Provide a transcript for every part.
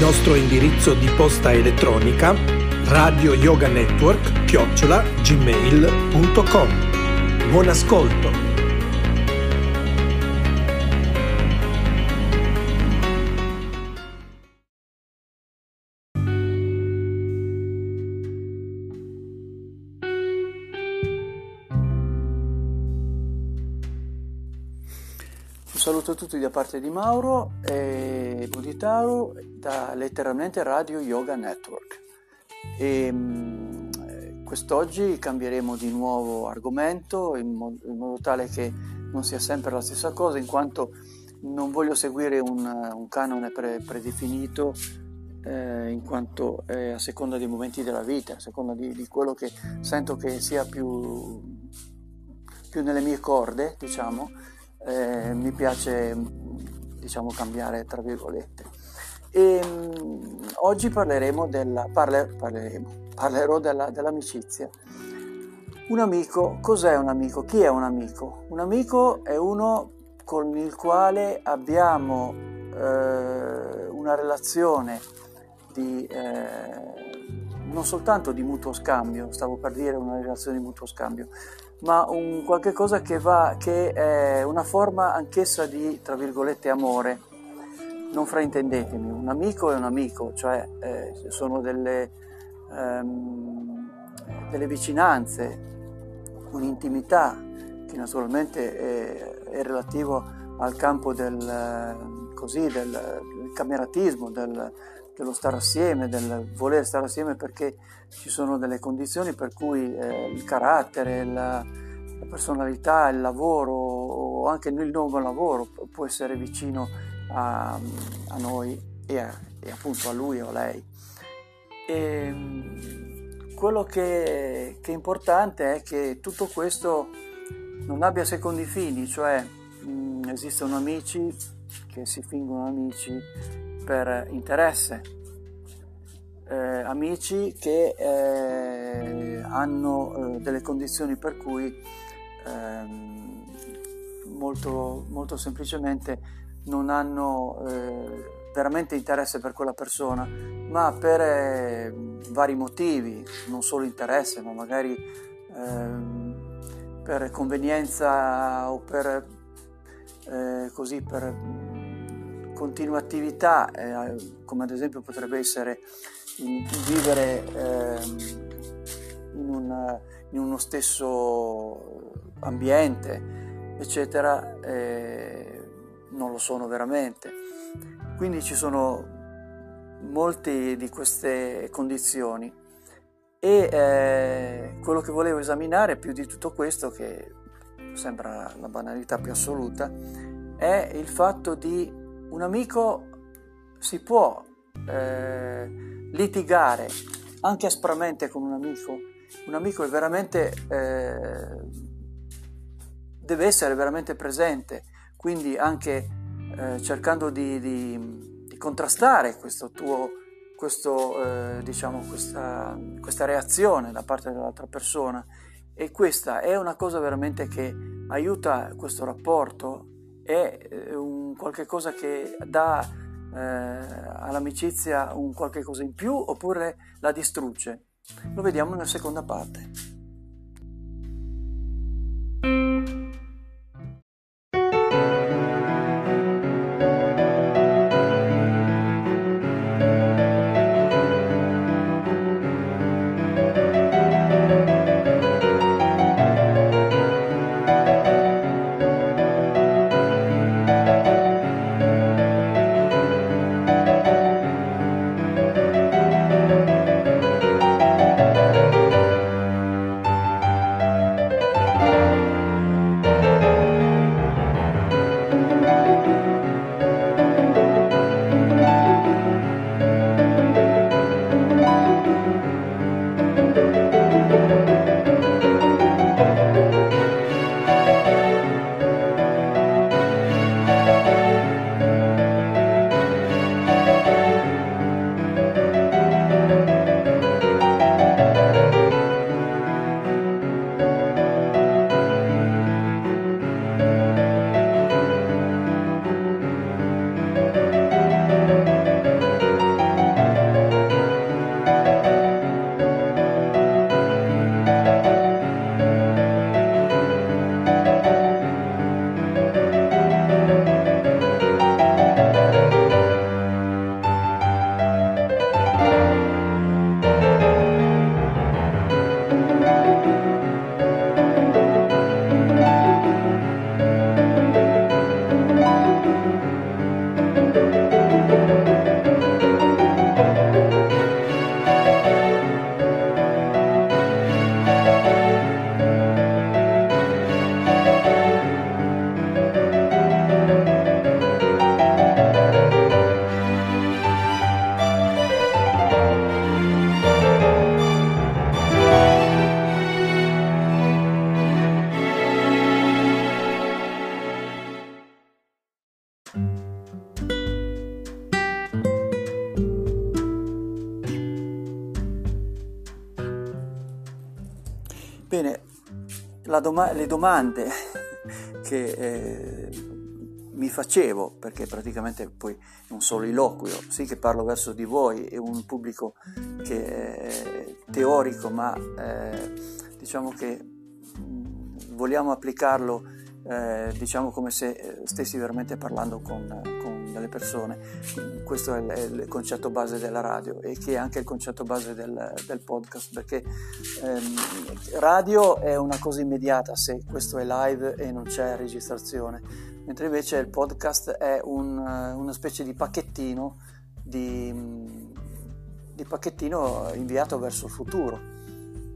Nostro indirizzo di posta elettronica radio yoga network chiocciola gmail.com Buon ascolto! Saluto tutti da parte di Mauro e Buditaru da letteralmente Radio Yoga Network. E, mh, quest'oggi cambieremo di nuovo argomento in, mo- in, modo tale che non sia sempre la stessa cosa, in quanto non voglio seguire un, un canone pre- predefinito, eh, in quanto è a seconda dei momenti della vita, a seconda di, di quello che sento che sia più, più nelle mie corde, diciamo eh, mi piace diciamo cambiare tra virgolette. E, mh, oggi parleremo della, parle, parleremo, parlerò della, dell'amicizia. Un amico, cos'è un amico? Chi è un amico? Un amico è uno con il quale abbiamo eh, una relazione di, eh, non soltanto di mutuo scambio, stavo per dire una relazione di mutuo scambio, ma un qualche cosa che, va, che è una forma anch'essa di, tra virgolette, amore. Non fraintendetemi, un amico è un amico, cioè eh, sono delle, ehm, delle vicinanze, un'intimità che naturalmente è, è relativo al campo del, così, del, del cameratismo, del, dello stare assieme, del voler stare assieme perché ci sono delle condizioni per cui eh, il carattere, la, la, personalità, il lavoro o anche il nuovo lavoro può essere vicino a, a noi e, a, e, appunto a lui o a lei. E, ehm, quello che, che, è importante è che tutto questo non abbia secondi fini, cioè mh, esistono amici che si fingono amici per interesse, eh, amici che eh, hanno eh, delle condizioni per cui ehm, molto, molto semplicemente non hanno eh, veramente interesse per quella persona, ma per eh, vari motivi, non solo interesse, ma magari ehm, per convenienza o per, eh, così, per continua attività, eh, come ad esempio potrebbe essere in, vivere eh, in, un, in, uno stesso ambiente, eccetera, eh, non lo sono veramente. Quindi ci sono molte di queste condizioni e eh, quello che volevo esaminare più di tutto questo, che sembra la banalità più assoluta, è il fatto di un amico si può eh, litigare anche aspramente con un amico. Un amico è veramente eh, deve essere veramente presente, quindi anche eh, cercando di, di, di, contrastare questo tuo, questo, eh, diciamo, questa, questa reazione da parte dell'altra persona. E questa è una cosa veramente che aiuta questo rapporto è eh, un qualche cosa che dà eh, all'amicizia un qualche cosa in più oppure la distrugge. Lo vediamo nella seconda parte. Doma- le domande che eh, mi facevo, perché praticamente poi è un soliloquio, sì che parlo verso di voi, è un pubblico che è teorico, ma eh, diciamo che mh, vogliamo applicarlo eh, diciamo come se eh, stessi veramente parlando con, con delle persone. Questo è il, concetto base della radio e che è anche il concetto base del, del podcast, perché ehm, radio è una cosa immediata se questo è live e non c'è registrazione, mentre invece il podcast è un, una specie di pacchettino, di, di pacchettino inviato verso il futuro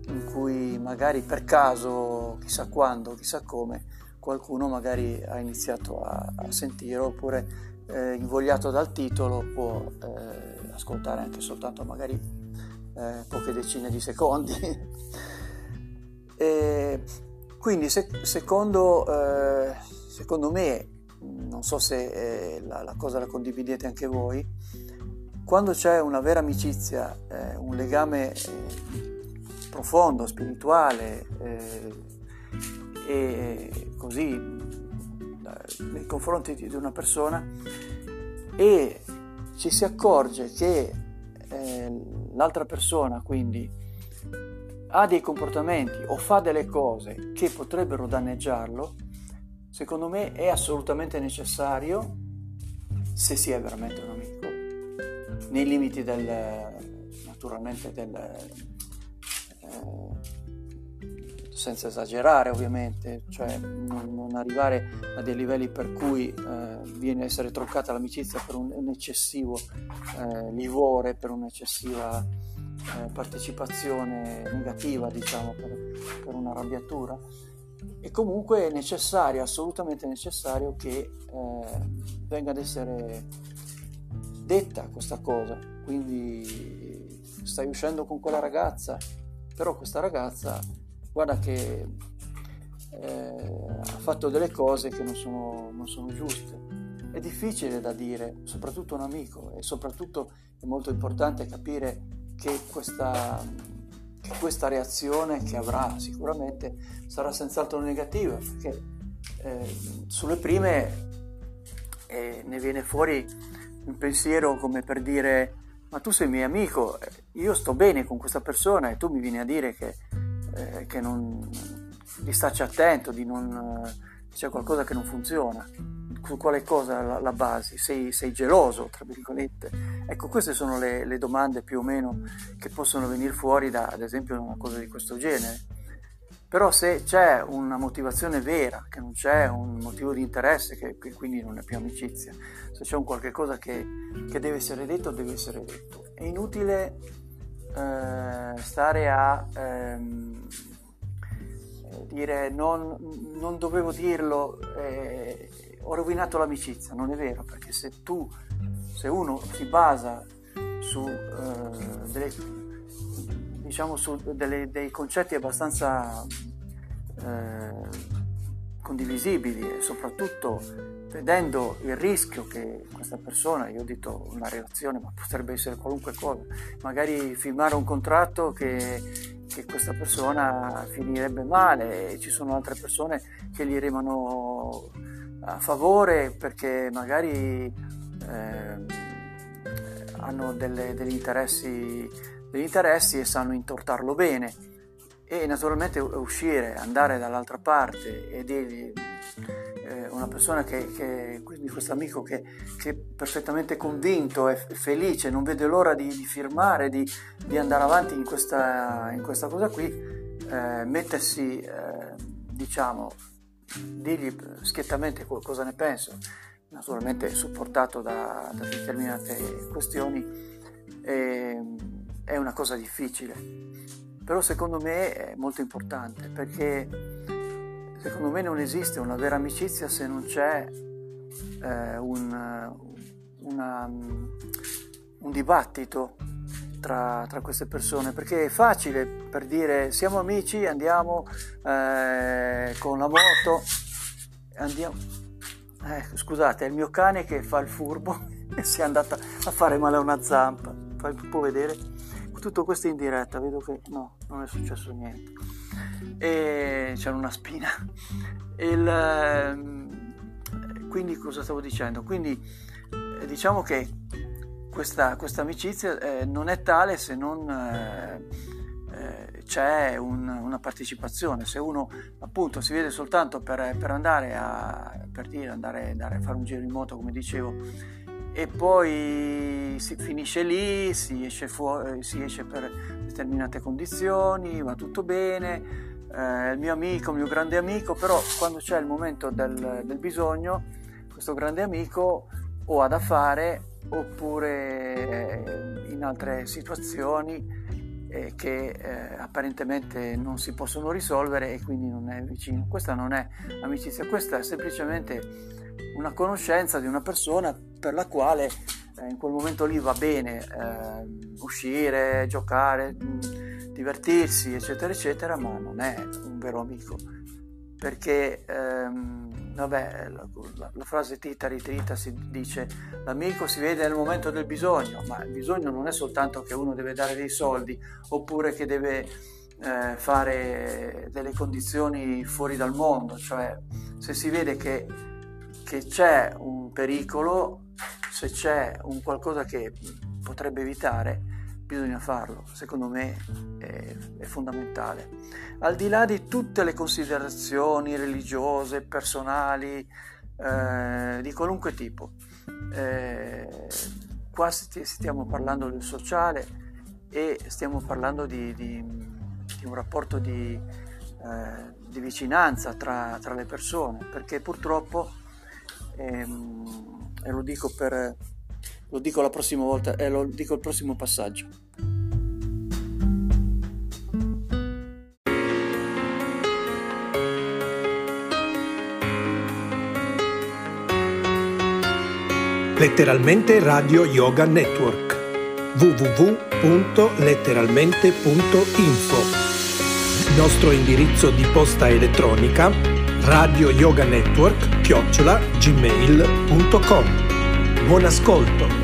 in cui magari per caso, chissà quando, chissà come, qualcuno magari ha iniziato a, a sentire oppure eh, invogliato dal titolo può eh, ascoltare anche soltanto magari eh, poche decine di secondi. e quindi se, secondo, eh, secondo, me, non so se eh, la, la, cosa la condividete anche voi, quando c'è una vera amicizia, eh, un legame profondo, spirituale, e così nei confronti di una persona e ci si accorge che eh, l'altra persona quindi ha dei comportamenti o fa delle cose che potrebbero danneggiarlo, secondo me è assolutamente necessario, se si è veramente un amico, nei limiti del, naturalmente del, eh, senza esagerare ovviamente, cioè non, arrivare a dei livelli per cui eh, viene a essere troccata l'amicizia per un, un eccessivo eh, livore, per un'eccessiva eh, partecipazione negativa, diciamo, per, per un'arrabbiatura. E comunque è necessario, assolutamente necessario che eh, venga ad essere detta questa cosa. Quindi stai uscendo con quella ragazza, però questa ragazza guarda che eh, ha fatto delle cose che non sono, non sono giuste. È difficile da dire, soprattutto un amico, e soprattutto è molto importante capire che questa, che questa reazione che avrà sicuramente sarà senz'altro negativa, perché eh, sulle prime eh, ne viene fuori un pensiero come per dire ma tu sei mio amico, io sto bene con questa persona e tu mi vieni a dire che eh, che non, di starci attento, di non, eh, c'è qualcosa che non funziona. Su quale cosa la, la basi? Sei, sei, geloso, tra virgolette? Ecco, queste sono le, le, domande più o meno che possono venire fuori da, ad esempio, una cosa di questo genere. Però se c'è una motivazione vera, che non c'è un motivo di interesse, che, che quindi non è più amicizia, se c'è un qualche cosa che, che deve essere detto, deve essere detto. È inutile eh, stare a ehm, dire non, non, dovevo dirlo, eh, ho rovinato l'amicizia, non è vero, perché se tu, se uno si basa su, eh, delle, diciamo su delle, dei concetti abbastanza eh, condivisibili e soprattutto vedendo il rischio che questa persona, io ho detto una relazione, ma potrebbe essere qualunque cosa, magari firmare un contratto che, che questa persona finirebbe male e ci sono altre persone che gli remano a favore perché magari eh, hanno delle, degli, interessi, degli interessi e sanno intortarlo bene. E naturalmente uscire, andare dall'altra parte e dirgli eh, una persona che, che quindi questo amico che, che, è perfettamente convinto, è felice, non vede l'ora di, di firmare, di, di, andare avanti in questa, in questa cosa qui, eh, mettersi, eh, diciamo, dirgli schiettamente cosa ne penso, naturalmente supportato da, da determinate questioni, è, è una cosa difficile, però secondo me è molto importante perché secondo me non esiste una vera amicizia se non c'è eh, un, una, un dibattito tra, tra, queste persone, perché è facile per dire siamo amici, andiamo eh, con la moto, andiamo... Eh, scusate, è il mio cane che fa il furbo e si è andata a fare male a una zampa, fai può vedere? Tutto questo in diretta, vedo che no, non è successo niente. E c'è una spina. Il, ehm, quindi cosa stavo dicendo? Quindi eh, diciamo che questa, questa amicizia eh, non è tale se non eh, eh, c'è un, una partecipazione. Se uno appunto si vede soltanto per, per andare, a, per dire, andare, andare a fare un giro in moto, come dicevo, e poi si finisce lì, si esce, fuori, si esce per determinate condizioni, va tutto bene, eh, il mio amico, il mio grande amico, però quando c'è il momento del, del bisogno, questo grande amico o ha da fare oppure in altre situazioni eh, che eh, apparentemente non si possono risolvere e quindi non è vicino. Questa non è amicizia, questa è semplicemente una conoscenza di una persona per la quale eh, in quel momento lì va bene eh, uscire, giocare, divertirsi, eccetera, eccetera, ma non è un vero amico. Perché ehm, vabbè, la, la, la, frase tita ritrita si dice l'amico si vede nel momento del bisogno, ma il bisogno non è soltanto che uno deve dare dei soldi oppure che deve eh, fare delle condizioni fuori dal mondo, cioè se si vede che, che c'è un pericolo, se c'è un qualcosa che potrebbe evitare, bisogna farlo, secondo me è, è, fondamentale. Al di là di tutte le considerazioni religiose, personali, eh, di qualunque tipo, eh, qua stiamo parlando del sociale e stiamo parlando di, di, di un rapporto di, eh, di vicinanza tra, tra, le persone, perché purtroppo, ehm, e lo dico per lo dico la prossima volta e lo dico il prossimo passaggio. Letteralmente Radio Yoga Network www.letteralmente.info Nostro indirizzo di posta elettronica radio yoga network chiocciola gmail.com Buon ascolto!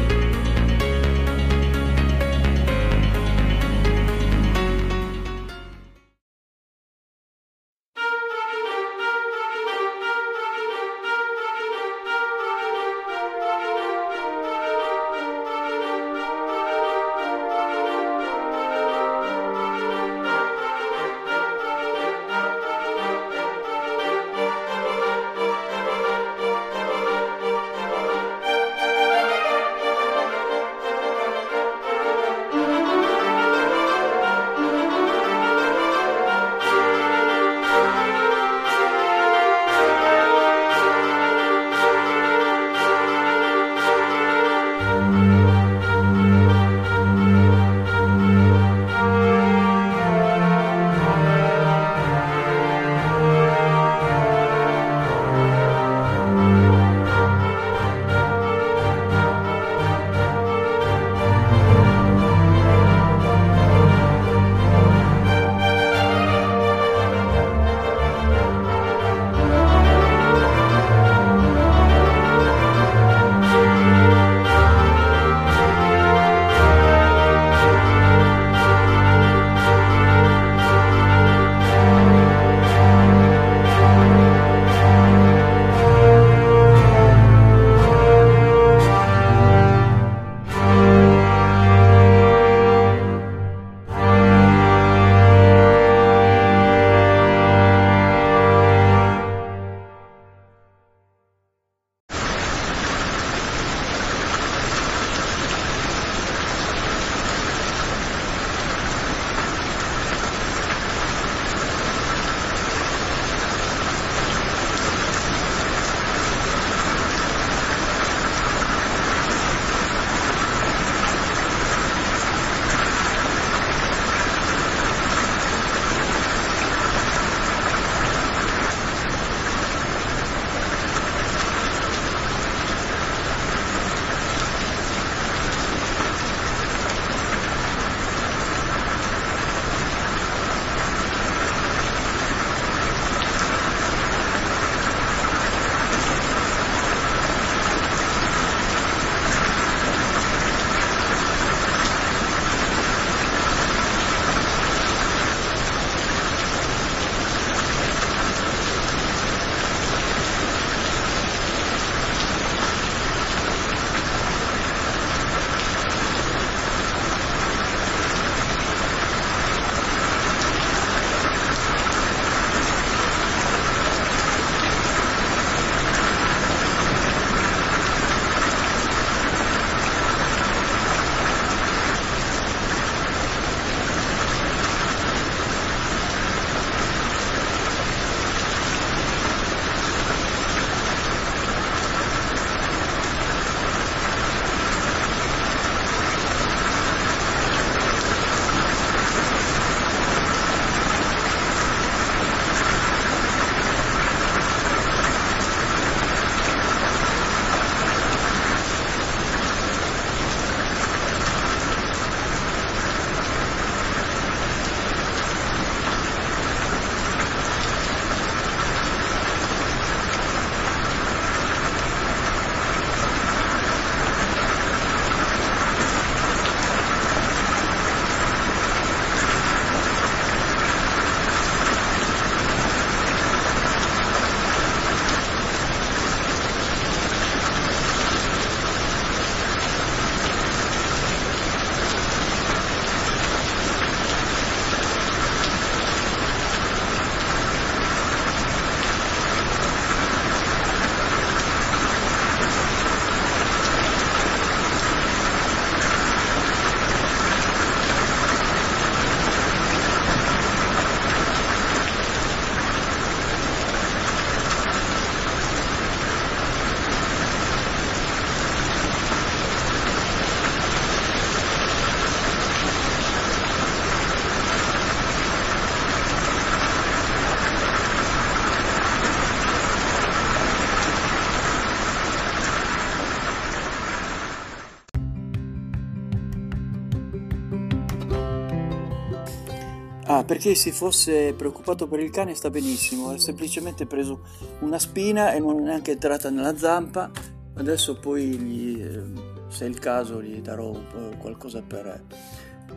Perché si fosse preoccupato per il cane sta benissimo, ha semplicemente preso una spina e non è neanche entrata nella zampa, adesso poi gli, eh, se è il caso gli darò qualcosa per,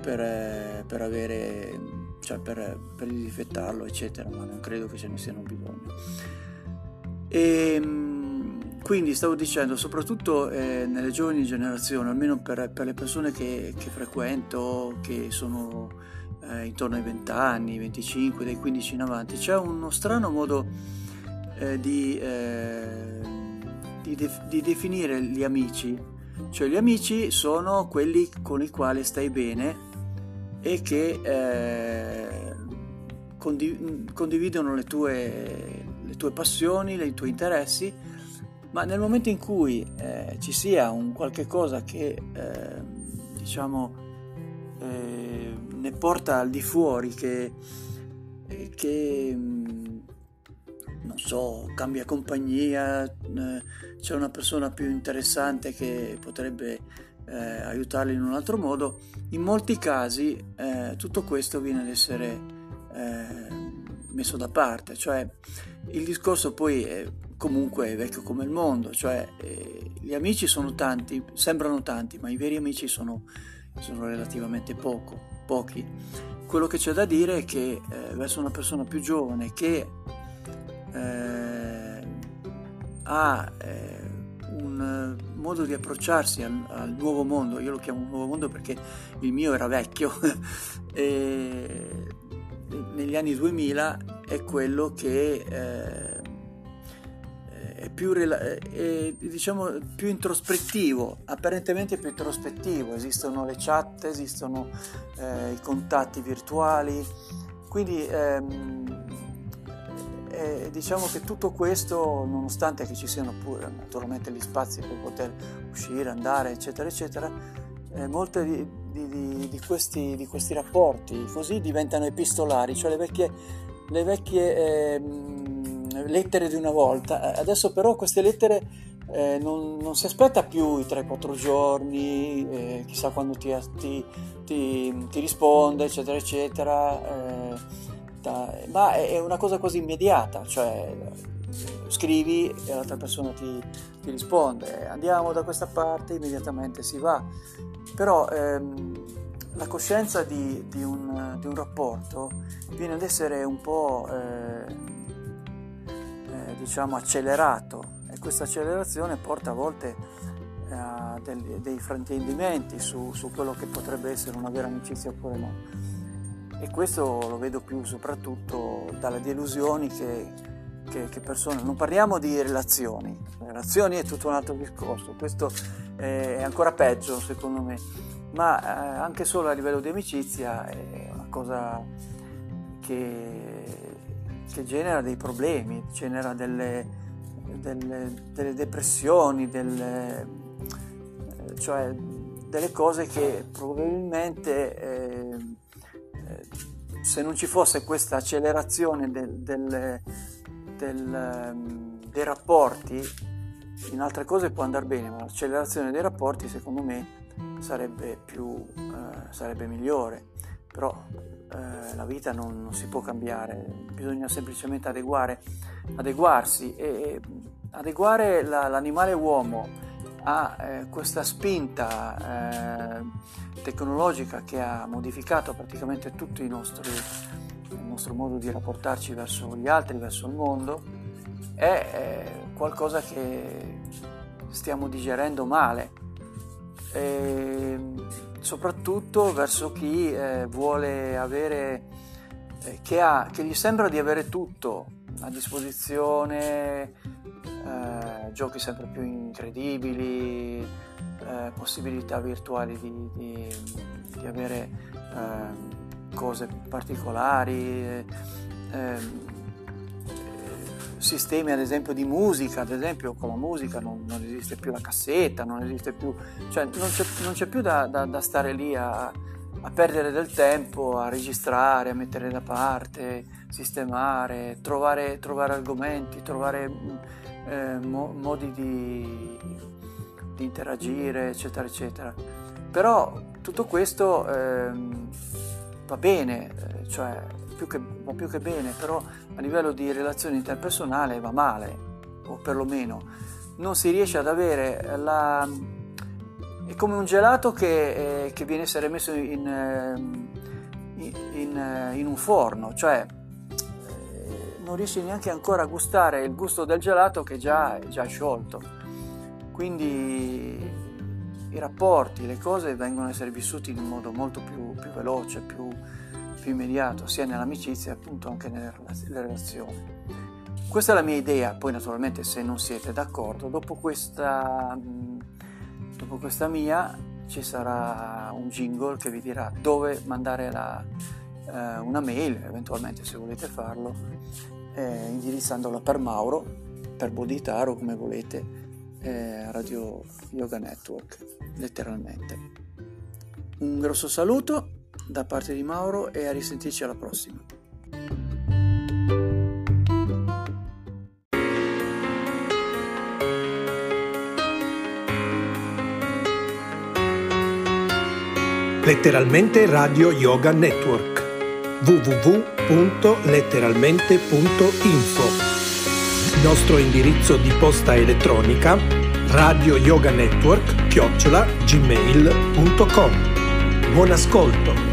per, per avere, cioè per, per disinfettarlo eccetera, ma non credo che ce ne siano bisogno. E, ehm, quindi stavo dicendo, soprattutto eh, nelle giovani generazioni, almeno per, per le persone che, che frequento, che sono eh, intorno ai 20 anni, 25, dai 15 in avanti, c'è uno strano modo eh, di, eh, di, def- di, definire gli amici. Cioè gli amici sono quelli con i quali stai bene e che eh, condiv- condividono le tue, le tue, passioni, i tuoi interessi, ma nel momento in cui eh, ci sia un qualche cosa che eh, diciamo ne porta al di fuori che, che mm, non so, cambia compagnia, eh, c'è una persona più interessante che potrebbe eh, aiutarli in un altro modo, in molti casi eh, tutto questo viene ad essere eh, messo da parte, cioè il discorso poi è comunque vecchio come il mondo, cioè eh, gli amici sono tanti, sembrano tanti, ma i veri amici sono, sono relativamente poco pochi. Quello che c'è da dire è che eh, verso una persona più giovane che eh, ha eh, un modo di approcciarsi al, al, nuovo mondo, io lo chiamo nuovo mondo perché il mio era vecchio, e negli anni 2000 è quello che eh, più, è, diciamo, più introspettivo, apparentemente più introspettivo, esistono le chat, esistono eh, i contatti virtuali, quindi ehm, eh, diciamo che tutto questo, nonostante che ci siano pure naturalmente gli spazi per poter uscire, andare, eccetera, eccetera, eh, molti di, di, di, questi, di, questi, rapporti così diventano epistolari, cioè le vecchie, le vecchie ehm, lettere di una volta. Eh, adesso però queste lettere eh, non, non, si aspetta più i 3-4 giorni, eh, chissà quando ti, ti, ti, ti, risponde, eccetera, eccetera, eh, da, ma è una cosa così immediata, cioè scrivi e l'altra persona ti, risponde, andiamo da questa parte, immediatamente si va. Però ehm, la coscienza di, di, un, di, un, rapporto viene ad essere un po' eh, diciamo accelerato. E questa accelerazione porta a volte eh, a dei, dei fraintendimenti su, su, quello che potrebbe essere una vera amicizia oppure no. E questo lo vedo più soprattutto dalle delusioni che, che, che persone, non parliamo di relazioni, relazioni è tutto un altro discorso, questo è ancora peggio secondo me, ma eh, anche solo a livello di amicizia è una cosa che che genera dei problemi, genera delle, delle, delle depressioni, delle, eh, cioè delle cose che probabilmente eh, eh, se non ci fosse questa accelerazione del, del, del, ehm, dei rapporti, in altre cose può andare bene, ma l'accelerazione dei rapporti secondo me sarebbe, più, eh, sarebbe migliore. Però eh, la vita non, non, si può cambiare, bisogna semplicemente adeguare, adeguarsi e adeguare la, l'animale uomo a eh, questa spinta eh, tecnologica che ha modificato praticamente tutto il nostro, il nostro modo di rapportarci verso gli altri, verso il mondo, è qualcosa che stiamo digerendo male. E, soprattutto verso chi eh, vuole avere, eh, che, ha, che, gli sembra di avere tutto a disposizione, eh, giochi sempre più incredibili, eh, possibilità virtuali di, di, di avere ehm, cose particolari ehm, sistemi ad esempio di musica, ad esempio con la musica non, non esiste più la cassetta, non esiste più, cioè non c'è, non c'è più da, da, da, stare lì a, a, perdere del tempo, a registrare, a mettere da parte, sistemare, trovare, trovare argomenti, trovare eh, mo, modi di, di, interagire, eccetera, eccetera. Però tutto questo eh, va bene, cioè più che, va più che bene, però a livello di relazione interpersonale va male, o perlomeno non si riesce ad avere la... è come un gelato che, eh, che viene essere messo in, ehm, in, in, eh, in un forno, cioè eh, non riesci neanche ancora a gustare il gusto del gelato che già è già sciolto. Quindi i rapporti, le cose vengono a essere vissuti in un modo molto più, più veloce, più, più, immediato, sia nell'amicizia appunto anche nelle relazioni. Questa è la mia idea, poi naturalmente se non siete d'accordo, dopo questa, dopo questa mia ci sarà un jingle che vi dirà dove mandare la, eh, una mail, eventualmente se volete farlo, eh, indirizzandola per Mauro, per Bodhitaro come volete, eh, Radio Yoga Network, letteralmente. Un grosso saluto da parte di Mauro e a risentirci alla prossima. Letteralmente Radio Yoga Network www.letteralmente.info nostro indirizzo di posta elettronica radio yoga network chiocciola gmail.com. Buon ascolto!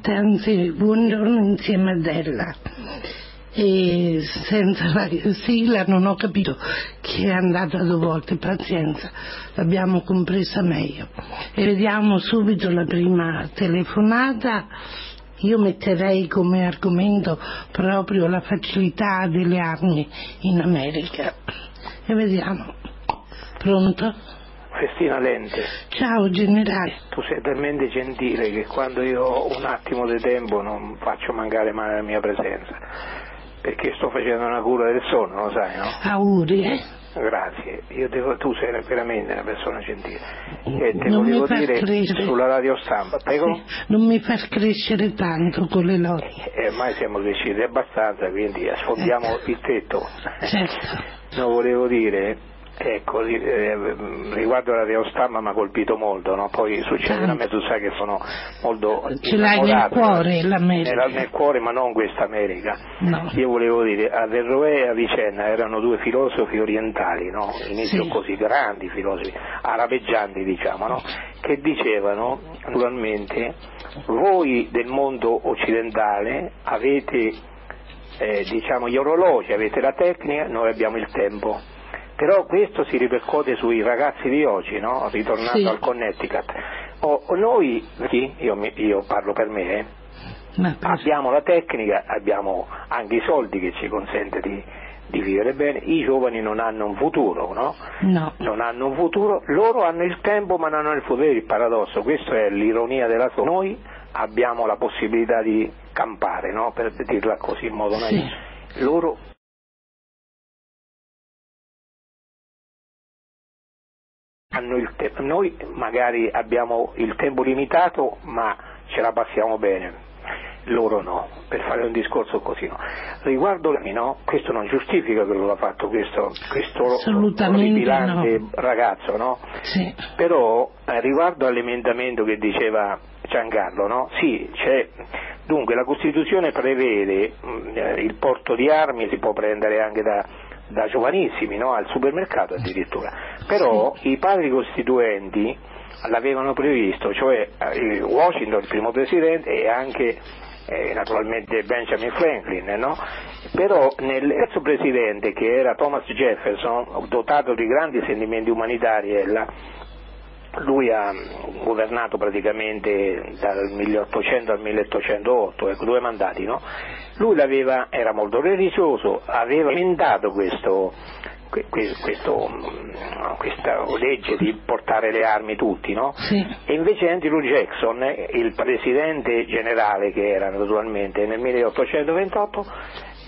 Buonanotte, anzi buongiorno insieme a Della. E senza la sigla non ho capito chi è andata due volte, pazienza, l'abbiamo compresa meglio. E vediamo subito la prima telefonata. Io metterei come argomento proprio la facilità delle armi in America. E vediamo. Pronto? Festina Lente. Ciao generale. Tu sei talmente gentile che quando io ho un attimo di tempo non faccio mancare mai la mia presenza, perché sto facendo una cura del sonno, lo sai, no? Auguri, eh? Grazie, devo, tu sei veramente una persona gentile. E te non volevo dire crescere. sulla radio stampa, prego? Sì, non mi far crescere tanto con le lodi. Eh, ormai siamo cresciuti abbastanza, quindi sfondiamo ecco. il tetto. Certo. No, volevo dire Ecco, eh, riguardo la Reostamma mi ha colpito molto, no? poi succede a me, tu sai che sono molto... Ce l'hai nel cuore l'America? Nel, nel cuore, ma non questa America. No. Io volevo dire, Averroè e Avicenna erano due filosofi orientali, no? inizio Sì. così grandi filosofi, arabeggianti diciamo, no? che dicevano, naturalmente, voi del mondo occidentale avete eh, diciamo, gli orologi, avete la tecnica, noi abbiamo il tempo. Però questo si ripercuote sui ragazzi di oggi, no? ritornando Sì. al Connecticut. O- noi, sì, io, io parlo per me, eh, abbiamo la tecnica, abbiamo anche i soldi che ci consente di, di vivere bene, i giovani non hanno un futuro, no? No. Non hanno un futuro, loro hanno il tempo ma non hanno il futuro, il paradosso, questa è l'ironia della storia. Noi abbiamo la possibilità di campare, no? per dirla così in modo Sì. meglio. Loro tempo, noi magari abbiamo il tempo limitato ma ce la passiamo bene, loro no, per fare un discorso così no. Riguardo no, questo non giustifica quello che ha fatto questo, questo orripilante no. ragazzo, no? Sì. Però eh, riguardo all'emendamento che diceva Giancarlo, no? Sì, c'è. Dunque la Costituzione prevede mh, eh, il porto di armi, si può prendere anche da, da giovanissimi, no? al supermercato addirittura. Però i padri costituenti l'avevano previsto, cioè eh, Washington, il primo presidente, e anche eh, naturalmente Benjamin Franklin, no? però nel terzo presidente che era Thomas Jefferson, dotato di grandi sentimenti umanitari, ella, lui ha governato praticamente dal 1800 al 1808, ecco, due mandati, no? Lui l'aveva, era molto religioso, aveva emendato questo, que- que- questo, questa legge di portare le armi tutti, no? Sì. E invece Andrew Jackson, il presidente generale che era naturalmente nel 1828,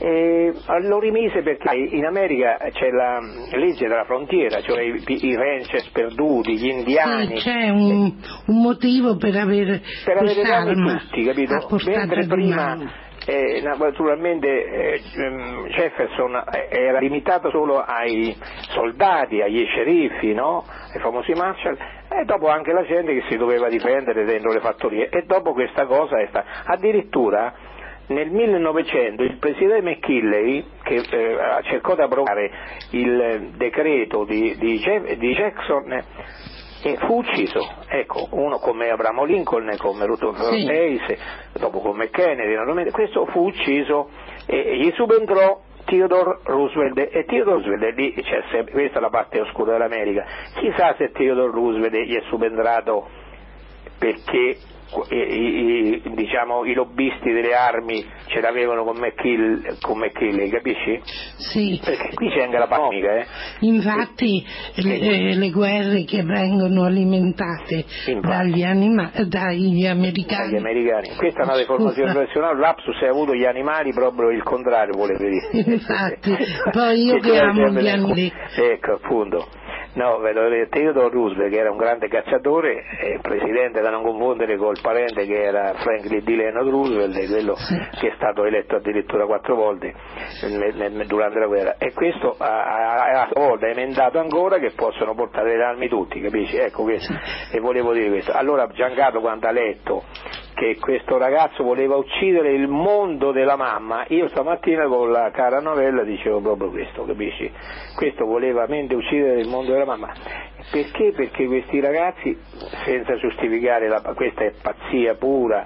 eh, lo rimise perché in America c'è la legge della frontiera, cioè i, i ranchers perduti, gli indiani. Sì, c'è un, un motivo per avere per avere tutti, capito? Mentre prima eh, naturalmente eh, ehm, Jefferson eh, era limitato solo ai soldati, agli sceriffi, no? ai famosi Marshall, e dopo anche la gente che si doveva difendere dentro le fattorie. E dopo questa cosa è stata. Addirittura nel 1900 il presidente McKinley, che eh, cercò di abrogare il decreto di, di Je- di Jackson, eh, fu ucciso, ecco, uno come Abramo Lincoln, come Rutherford Sì. Hayes, dopo come Kennedy, naturalmente, questo fu ucciso e gli subentrò Theodore Roosevelt. E Theodore Roosevelt lì c'è sempre, questa è la parte oscura dell'America. Chissà se Theodore Roosevelt gli è subentrato perché i, i, diciamo, i lobbisti delle armi ce l'avevano con McKill, con McKinley, capisci? Sì. Perché qui c'è anche la panica, eh? Infatti E- le, le guerre che vengono alimentate dagli, anima- dagli americani. Agli americani. Questa è una deformazione professionale, lapsus hai avuto gli animali proprio il contrario, volevo dire. Infatti, poi io che amo gli animali. Ecco, appunto. No, ve l'ho detto, Theodore Roosevelt che era un grande cacciatore, eh, presidente da non confondere col parente che era Franklin D. Leonard Roosevelt, quello che è stato eletto addirittura quattro volte durante la guerra. E questo ha, volta emendato ancora che possono portare le armi tutti, capisci? Ecco questo. E volevo dire questo. Allora Giancato quando ha letto che questo ragazzo voleva uccidere il mondo della mamma, io stamattina con la cara novella dicevo proprio questo, capisci? Questo voleva mente uccidere il mondo della mamma. Perché? Perché questi ragazzi, senza giustificare la, questa è pazzia pura,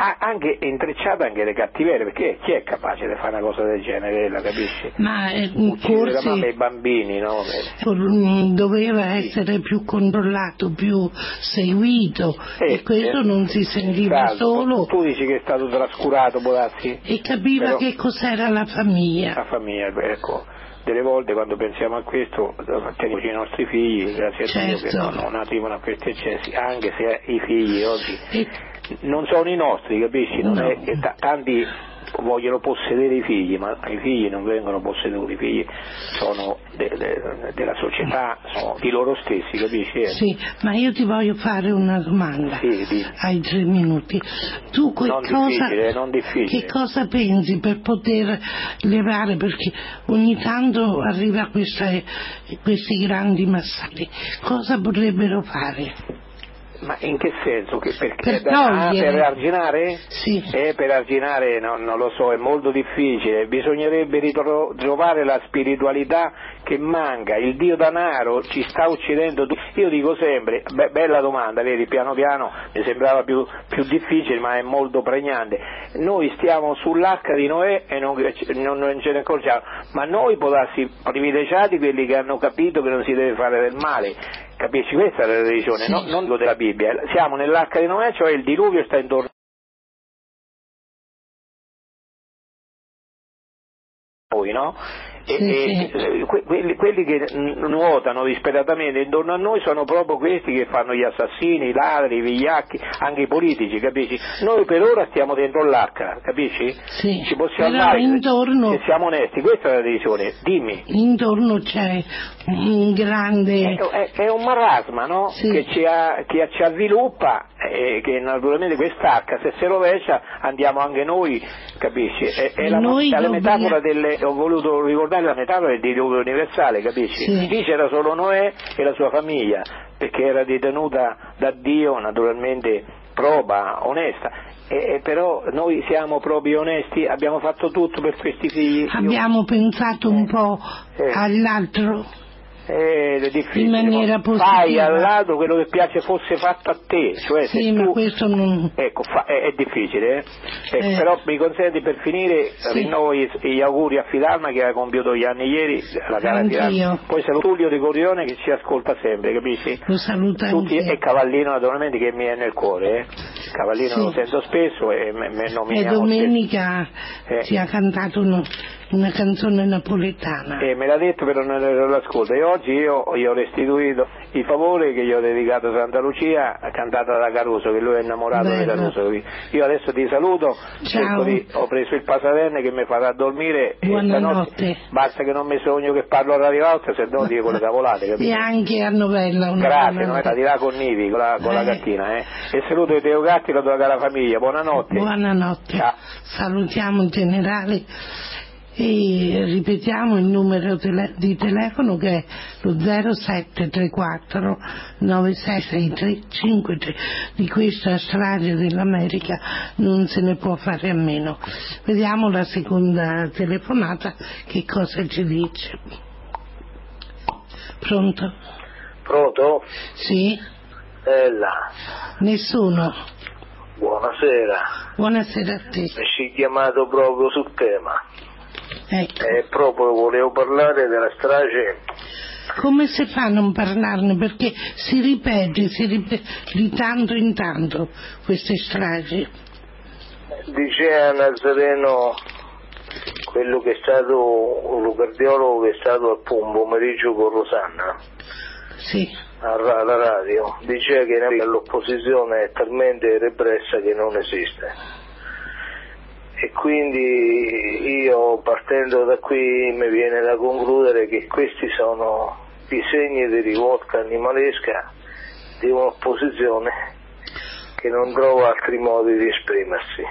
anche intrecciata anche le cattiverie, perché chi è capace di fare una cosa del genere, la capisci? Ma eh, Uccidere i bambini, no? mm, doveva essere più controllato, più seguito Eh, e questo eh, non si sentiva Salvo. solo Tu dici che è stato trascurato, può darsi? e capiva Però- che cos'era la famiglia. la famiglia, ecco, delle volte quando pensiamo a questo teniamoci i nostri figli, grazie a Dio che Certo. non, non arrivano a questi eccessi, anche se i figli oggi E non sono i nostri, capisci? Non No. è che ta- tanti vogliono possedere i figli, ma i figli non vengono posseduti, i figli sono de- de- della società, sono di loro stessi, capisci? Sì, ma io ti voglio fare una domanda. Sì, di- Hai tre minuti. Tu que- Non cosa, difficile, non difficile. che cosa pensi per poter levare? Perché ogni tanto arriva questa- questi grandi massacri. Cosa potrebbero fare? Ma in che senso? Che perché Per ah, per arginare? Sì. Eh, per arginare no- non lo so, è molto difficile, bisognerebbe ritro- trovare la spiritualità che manca, il Dio danaro ci sta uccidendo, io dico sempre, be- bella domanda, vedi, piano piano mi sembrava più, più difficile ma è molto pregnante, noi stiamo sull'arca di Noè e non, non- non ce ne accorgiamo, ma noi può darsi privilegiati quelli che hanno capito che non si deve fare del male, capisci? Questa è la religione, Sì. no- non dico della Bibbia, siamo nell'arca di Noè, cioè il diluvio sta intorno a noi, no? E, Sì, e, sì. que- quelli, quelli che nuotano disperatamente intorno a noi sono proprio questi che fanno gli assassini, i ladri, i vigliacchi, anche i politici, capisci? Noi per ora stiamo dentro l'arca, capisci? Sì, Ci possiamo però andare intorno- se siamo onesti, questa è la decisione, dimmi. Intorno c'è un grande... È, è- un marasma no? Sì. che, ci, ha- che ci avviluppa e che naturalmente quest'arca se si rovescia andiamo anche noi, capisci? È, è la, noi è la dobbiamo- metafora delle, ho voluto ricordare la metafora del diluvio universale, capisci? Sì. Lì c'era solo Noè e la sua famiglia, perché era detenuta da Dio naturalmente proba, onesta. E, e però noi siamo proprio onesti, abbiamo fatto tutto per questi figli. Io- Abbiamo pensato un po' Eh. all'altro. Eh, è difficile. In maniera positiva. Fai all'altro quello che piace fosse fatto a te, cioè se Sì, ma tu- questo non... Ecco, fa- è, è difficile, eh? Ecco, Eh. però mi consenti per finire, Sì. rinnovo gli, gli auguri a Filarma che ha compiuto gli anni ieri, la cara Anch'io. Filarma. Poi saluto Tullio di Corione che ci ascolta sempre, capisci? Lo saluta Tutti, anche. e Cavallino naturalmente che mi è nel cuore, eh? Cavallino Sì. lo sento spesso e me, me E nominiamo domenica Eh. ci ha cantato uno- una canzone napoletana. Eh, me l'ha detto però non non l'ascolta e oggi io gli ho restituito il favore che gli ho dedicato a Santa Lucia cantata da Caruso che lui è innamorato di Bello. Caruso io adesso ti saluto di- ho preso il pasavenne che mi farà dormire e Buonanotte. stanotte basta che non mi sogno che parlo a Radio Alta se no dico le cavolate E capito? anche a novella una Grazie, non è di là con Nivi, con la, con la Eh. gattina, eh. E saluto i Teo Gatti e la tua cara famiglia, buonanotte. Buonanotte. Ciao. Salutiamo il generale e ripetiamo il numero tele- di telefono che è lo 0734 966353. Di questa strage dell'America non se ne può fare a meno. Vediamo la seconda telefonata che cosa ci dice. Pronto? Pronto? Sì? Ella, Nessuno. buonasera. Buonasera a te. Ci chiamato proprio sul tema. Ecco. E proprio volevo parlare della strage Come si fa a non parlarne? Perché si ripete, si ripete di tanto in tanto queste stragi. Diceva Nazareno quello che è stato un cardiologo che è stato al pomeriggio con Rosanna Sì, alla radio diceva che l'opposizione è talmente repressa che non esiste e quindi io partendo da qui mi viene da concludere che questi sono i segni di rivolta animalesca di un'opposizione che non trova altri modi di esprimersi.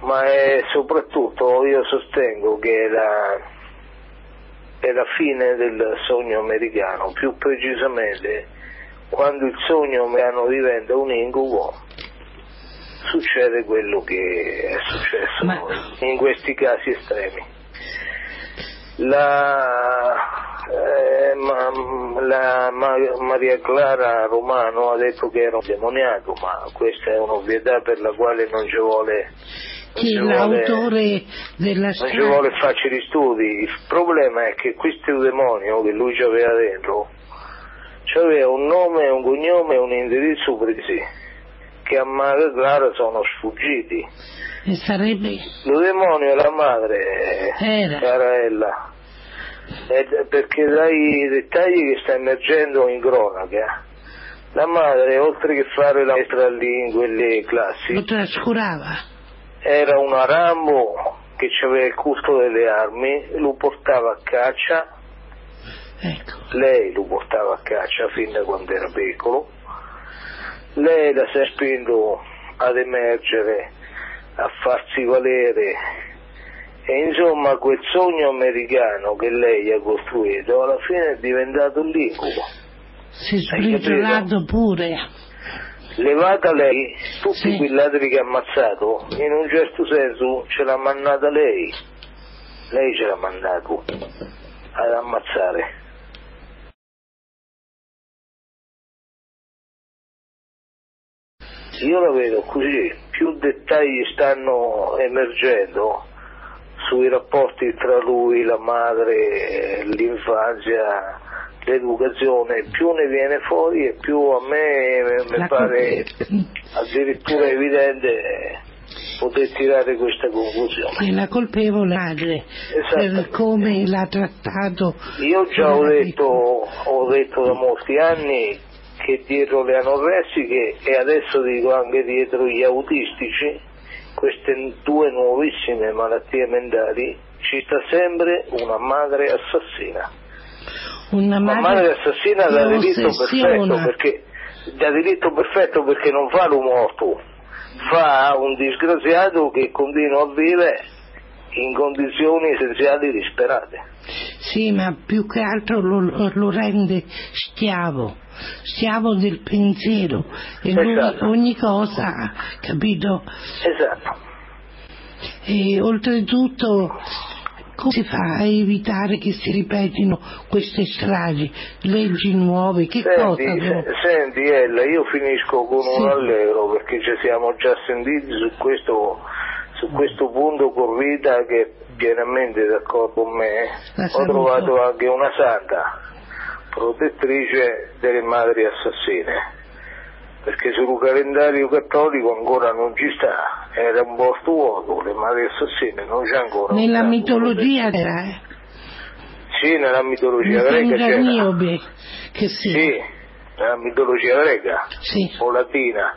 Ma è soprattutto io sostengo che è la, è la fine del sogno americano, più precisamente quando il sogno americano diventa un incubo succede quello che è successo Ma- in questi casi estremi. La, eh, ma- la Ma- Maria Clara Romano ha detto che era un demoniaco, ma questa è un'ovvietà per la quale non ci vuole vuole- l'autore della non ci vuole facili studi, il problema è che questo demonio che lui aveva dentro aveva un nome, un cognome e un indirizzo presi che a Maria Clara sono sfuggiti. E sarebbe... Lo demonio è la madre, Era. Carella, Ed- perché dai dettagli che sta emergendo in cronaca, la madre oltre che fare la maestra lì in quelle classi, lo trascurava. era una Rambo che aveva il culto delle armi, lo portava a caccia, Ecco. lei lo portava a caccia fin da quando era piccolo, lei la si è spinto ad emergere, a farsi valere e insomma quel sogno americano che lei ha costruito alla fine è diventato un incubo. Si è sbriciolato pure. Levata lei, tutti Sì. quei ladri che ha ammazzato, in un certo senso ce l'ha mandata lei. Lei ce l'ha mandato ad ammazzare. Io la vedo così, più dettagli stanno emergendo sui rapporti tra lui, la madre, l'infanzia, l'educazione, più ne viene fuori e più a me mi pare addirittura evidente poter tirare questa conclusione. è la colpevole madre Esatto. per come l'ha trattato. Io già ho detto, ho detto da molti anni che dietro le anoressiche e adesso dico anche dietro gli autistici, queste due nuovissime malattie mentali, ci sta sempre una madre assassina. Una Una madre, madre assassina da diritto perfetto perché da diritto perfetto perché non fa l'umorto, fa un disgraziato che continua a vivere in condizioni essenziali disperate. Sì, ma più che altro lo, lo rende schiavo, schiavo del pensiero e lui Esatto. ogni cosa, capito? Esatto. E oltretutto come si fa a evitare che si ripetino queste stragi, leggi nuove, che cosa? Senti, devo- se- senti Ella, io finisco con Sì. un allegro perché ci siamo già sentiti su questo, su questo punto con Rita che è pienamente d'accordo con me. Ho trovato anche una santa, protettrice delle madri assassine. Perché sul calendario cattolico ancora non ci sta, era un posto vuoto, le madri assassine non c'è ancora. Nella mitologia era, eh? Sì, nella mitologia Mi greca c'era. Niobe, che sì. Sì, nella mitologia greca Sì. o latina,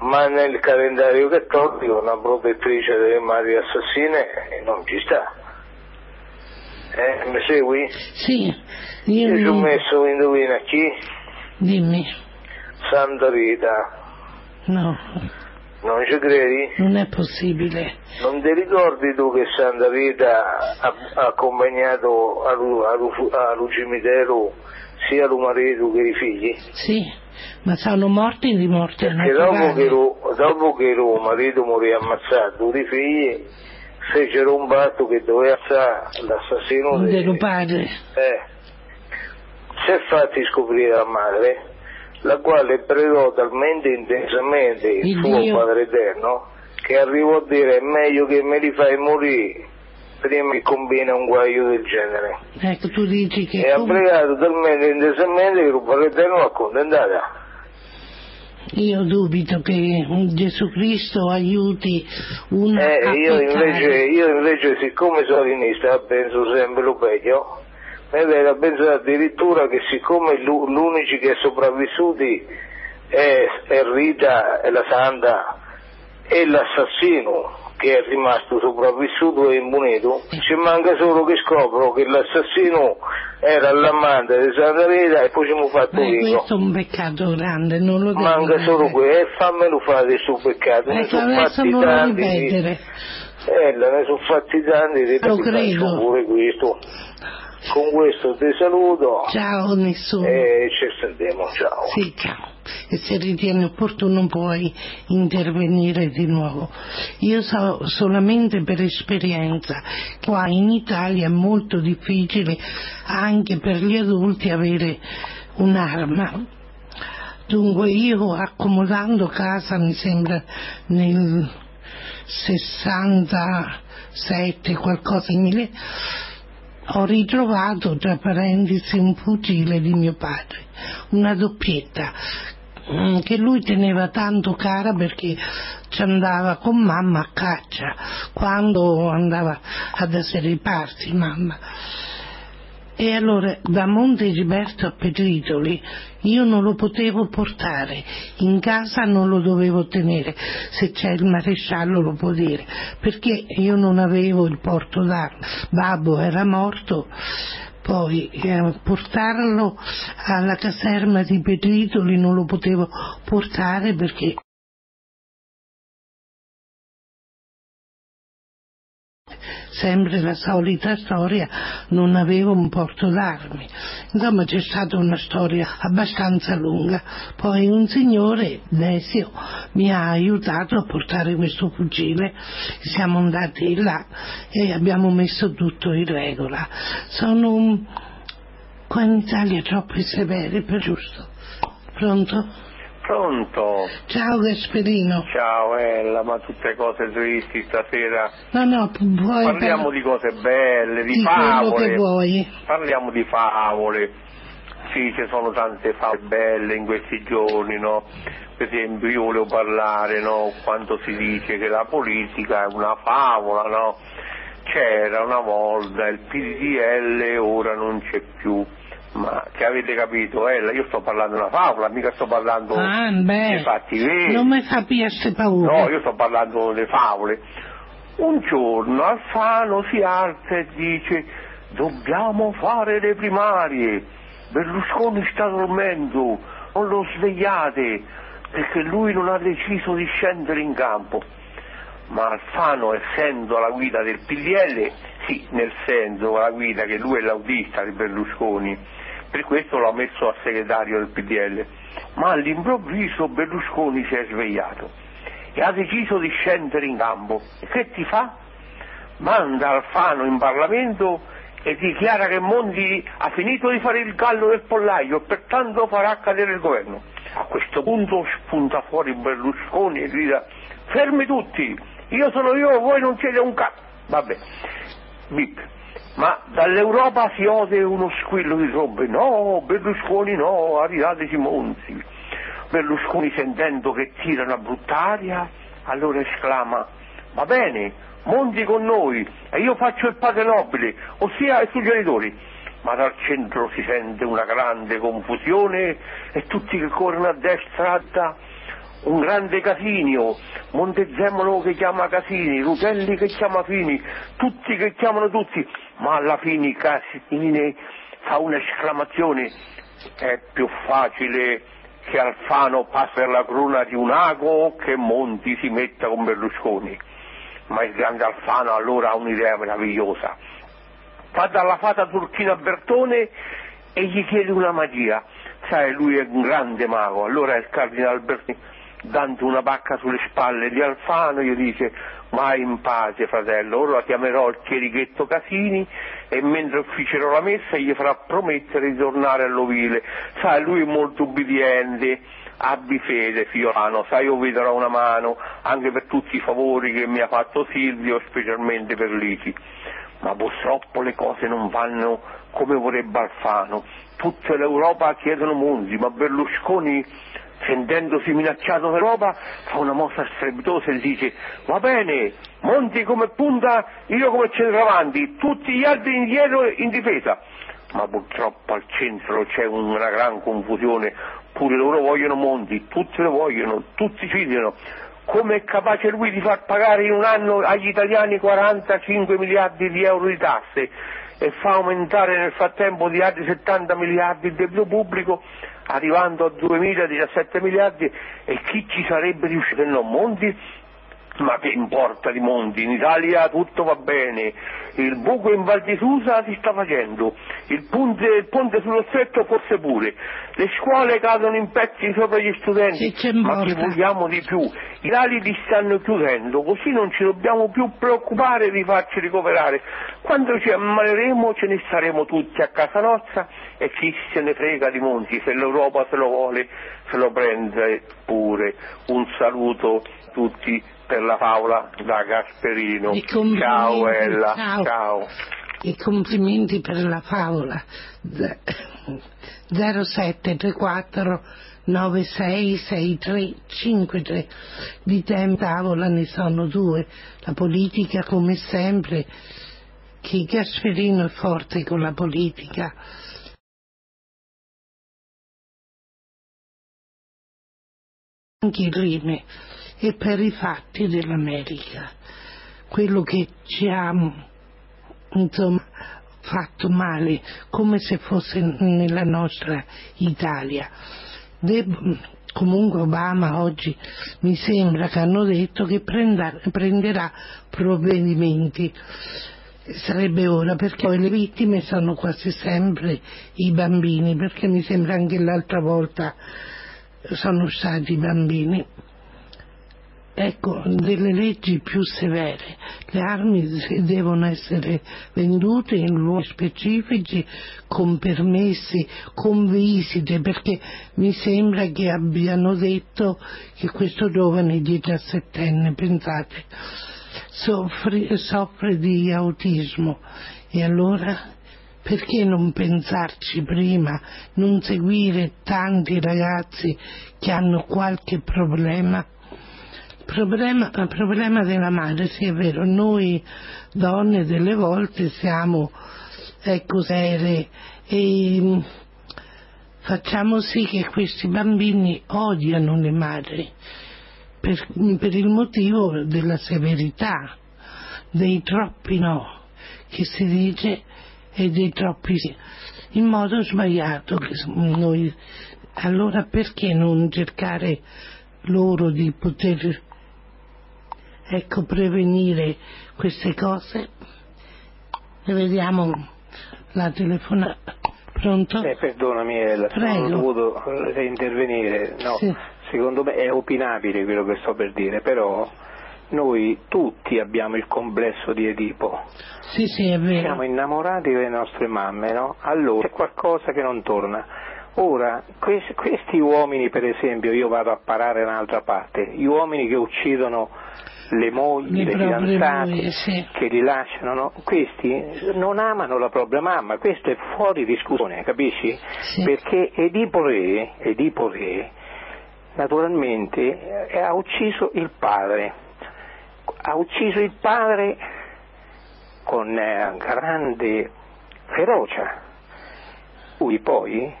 ma nel calendario cattolico una protettrice delle madri assassine non ci sta. Eh, mi segui? Sì, io Io ci ho messo, indovina chi? dimmi, Santa Rita. no, Non ci credi? non è possibile. Non ti ricordi tu che Santa Rita ha, ha accompagnato allo, allo cimitero sia il marito che i figli? Sì, ma sono morti di morte Perché dopo che, lo, dopo che il marito morì ammazzato, i figli fecero un patto che doveva essere l'assassino Del del padre. Eh, si è fatti scoprire la madre, la quale pregò talmente intensamente il, Il suo Dio. Padre Eterno che arrivo a dire è meglio che me li fai morire prima che combina un guaio del genere. Ecco, tu dici che... E ha pregato talmente intensamente che Rubarretto non l'ha accontentata. Io dubito che Gesù Cristo aiuti una eh, io, invece, io invece, siccome sono sinistra, penso sempre lo peggio. Mi viene a pensare addirittura che siccome l'u- l'unici che è sopravvissuti è, è Rita e la Santa e l'assassino che è rimasto sopravvissuto e immunito, ci manca solo che scopro che l'assassino era l'amante di Santa Rita e poi ci hanno fatto vivo. questo è un peccato grande, non lo devo Manca solo questo, e fammelo fare suo peccato. Ne Ecco, sono fatti non tanti. ripetere. Eh, ne sono fatti tanti, ti Lo credo. pure questo. Con questo ti saluto Ciao nessuno. e ci sentiamo, ciao. Sì, ciao. E se ritieni opportuno puoi intervenire di nuovo. Io so solamente per esperienza, qua in Italia è molto difficile anche per gli adulti avere un'arma. Dunque io accomodando casa, mi sembra nel 67, qualcosa simile, ho ritrovato, tra parentesi, un fucile di mio padre, una doppietta, mm, che lui teneva tanto cara perché ci andava con mamma a caccia, quando andava ad essere parti mamma. E allora da Monte Giberto a Petritoli io non lo potevo portare, in casa non lo dovevo tenere, se c'è il maresciallo lo può dire, perché io non avevo il porto d'arma, babbo era morto, poi eh, portarlo alla caserma di Petritoli non lo potevo portare perché sempre la solita storia, non avevo un porto d'armi. Insomma c'è stata una storia abbastanza lunga. Poi un signore, Desio, mi ha aiutato a portare questo fucile, siamo andati là e abbiamo messo tutto in regola. Sono un... qua in Italia troppo severi, per giusto. Pronto? Pronto? Ciao Gasperino. Ciao Ella, ma tutte cose tristi stasera. No, no, puoi Parliamo di cose belle, di, di quello che favole. vuoi. Parliamo di favole. Sì, ci sono tante favole belle in questi giorni, no? Per esempio io volevo parlare, no? Quando si dice che la politica è una favola, no? C'era una volta il PDL, ora non c'è più. Ma che avete capito, Ella? Io sto parlando di una favola, mica sto parlando Ah, beh, dei fatti veri. non mi fa piace paura. No, io sto parlando delle favole. Un giorno Alfano si alza e dice dobbiamo fare le primarie. Berlusconi sta dormendo, non lo svegliate, perché lui non ha deciso di scendere in campo. Ma Alfano, essendo alla guida del PDL, sì, nel senso alla guida che lui è l'autista di Berlusconi, per questo l'ha messo a segretario del PDL, ma all'improvviso Berlusconi si è svegliato e ha deciso di scendere in campo. E che ti fa? Manda Alfano in Parlamento e dichiara che Monti ha finito di fare il gallo del pollaio e pertanto farà cadere il governo. A questo punto spunta fuori Berlusconi e grida fermi tutti, io sono io, voi non siete un cazzo. Vabbè, bip. Ma dall'Europa si ode uno squillo di trombe, no, Berlusconi no, aridateci Monti. Berlusconi sentendo che tirano a brutt'aria, allora esclama, va bene, Monti con noi e io faccio il padre nobile, ossia i suoi genitori. Ma dal centro si sente una grande confusione e tutti che corrono a destra, un grande Casinio, Montezemolo che chiama Casini, Rutelli che chiama Fini, tutti che chiamano tutti, ma alla fine Casini fa un'esclamazione, è più facile che Alfano passi per la cruna di un ago che Monti si metta con Berlusconi. Ma il grande Alfano allora ha un'idea meravigliosa. Va dalla fata turchina Bertone e gli chiede una magia. Sai, lui è un grande mago. Allora il cardinale Bertone dando una pacca sulle spalle di Alfano, gli dice vai in pace fratello, ora chiamerò il chierichetto Casini e mentre ufficerò la messa gli farà promettere di tornare all'ovile, sai lui è molto ubbidiente, abbi fede figliolano, sai io vi darò una mano anche per tutti i favori che mi ha fatto Silvio, specialmente per Lisi. Ma purtroppo le cose non vanno come vorrebbe Alfano. Tutta l'Europa chiedono Monzi, ma Berlusconi sentendosi minacciato d'Europa fa una mossa strepitosa e dice va bene, Monti come punta, io come centravanti, tutti gli altri indietro in difesa. Ma purtroppo al centro c'è una gran confusione, pure loro vogliono Monti, tutti lo vogliono, tutti figliano. Come è capace lui di far pagare in un anno agli italiani 45 miliardi di euro di tasse e fa aumentare nel frattempo di altri 70 miliardi il debito pubblico arrivando a 2017 miliardi e chi ci sarebbe riuscito? Se non Monti ma che importa di Monti? In Italia tutto va bene, il buco in Val di Susa si sta facendo, il ponte, il ponte sullo stretto forse pure, le scuole cadono in pezzi sopra gli studenti, ma che vogliamo di più? I lali li stanno chiudendo, così non ci dobbiamo più preoccupare di farci ricoverare. Quando ci ammaleremo ce ne staremo tutti a casa nostra e chi se ne frega di Monti, se l'Europa se lo vuole se lo prende pure. Un saluto a tutti per la favola da Gasperino. Ciao Ella, ciao. ciao. I complimenti per la favola 0734 966353 di tempo tavola ne sono due la politica come sempre che Gasperino è forte con la politica anche il rime e per i fatti dell'America quello che ci ha insomma fatto male come se fosse nella nostra Italia. Deb- comunque Obama oggi mi sembra che hanno detto che prenda- prenderà provvedimenti. Sarebbe ora perché le vittime sono quasi sempre i bambini perché mi sembra anche l'altra volta sono stati i bambini ecco, delle leggi più severe. Le armi devono essere vendute in luoghi specifici, con permessi, con visite, perché mi sembra che abbiano detto che questo giovane 17enne, pensate, soffre, soffre di autismo. E allora perché non pensarci prima, non seguire tanti ragazzi che hanno qualche problema? Problema, problema della madre, sì è vero, noi donne delle volte siamo ecco, serie e mm, facciamo sì che questi bambini odiano le madri per, per il motivo della severità, dei troppi no, che si dice, e dei troppi sì, in modo sbagliato. Noi, allora perché non cercare loro di poter ecco, prevenire queste cose. E vediamo la telefonata. Pronto? Eh, perdonami, Ella, Prego. ho dovuto eh, intervenire. No, Sì. Secondo me è opinabile quello che sto per dire, però noi tutti abbiamo il complesso di Edipo. Sì, sì, è vero. Siamo innamorati delle nostre mamme, no? Allora c'è qualcosa che non torna. Ora, questi, questi uomini, per esempio, io vado a parare da un'altra parte, gli uomini che uccidono le mogli, Le fidanzate, mogli, sì. che li lasciano, no? questi non amano la propria mamma, questo è fuori discussione, capisci? Sì. Perché Edipo Re, Edipo Re naturalmente eh, ha ucciso il padre, ha ucciso il padre con eh, grande ferocia. Lui poi,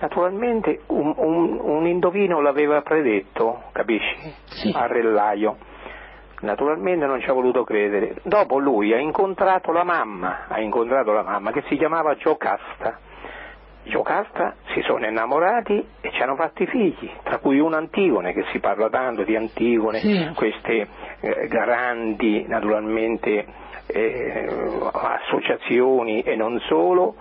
naturalmente, un, un- un indovino l'aveva predetto, capisci? Sì. Al rellaio. Naturalmente non ci ha voluto credere. Dopo lui ha incontrato la mamma, ha incontrato la mamma che si chiamava Giocasta. Giocasta si sono innamorati e ci hanno fatti figli, tra cui un Antigone, che si parla tanto di Antigone, Sì. queste eh, grandi naturalmente eh, associazioni e non solo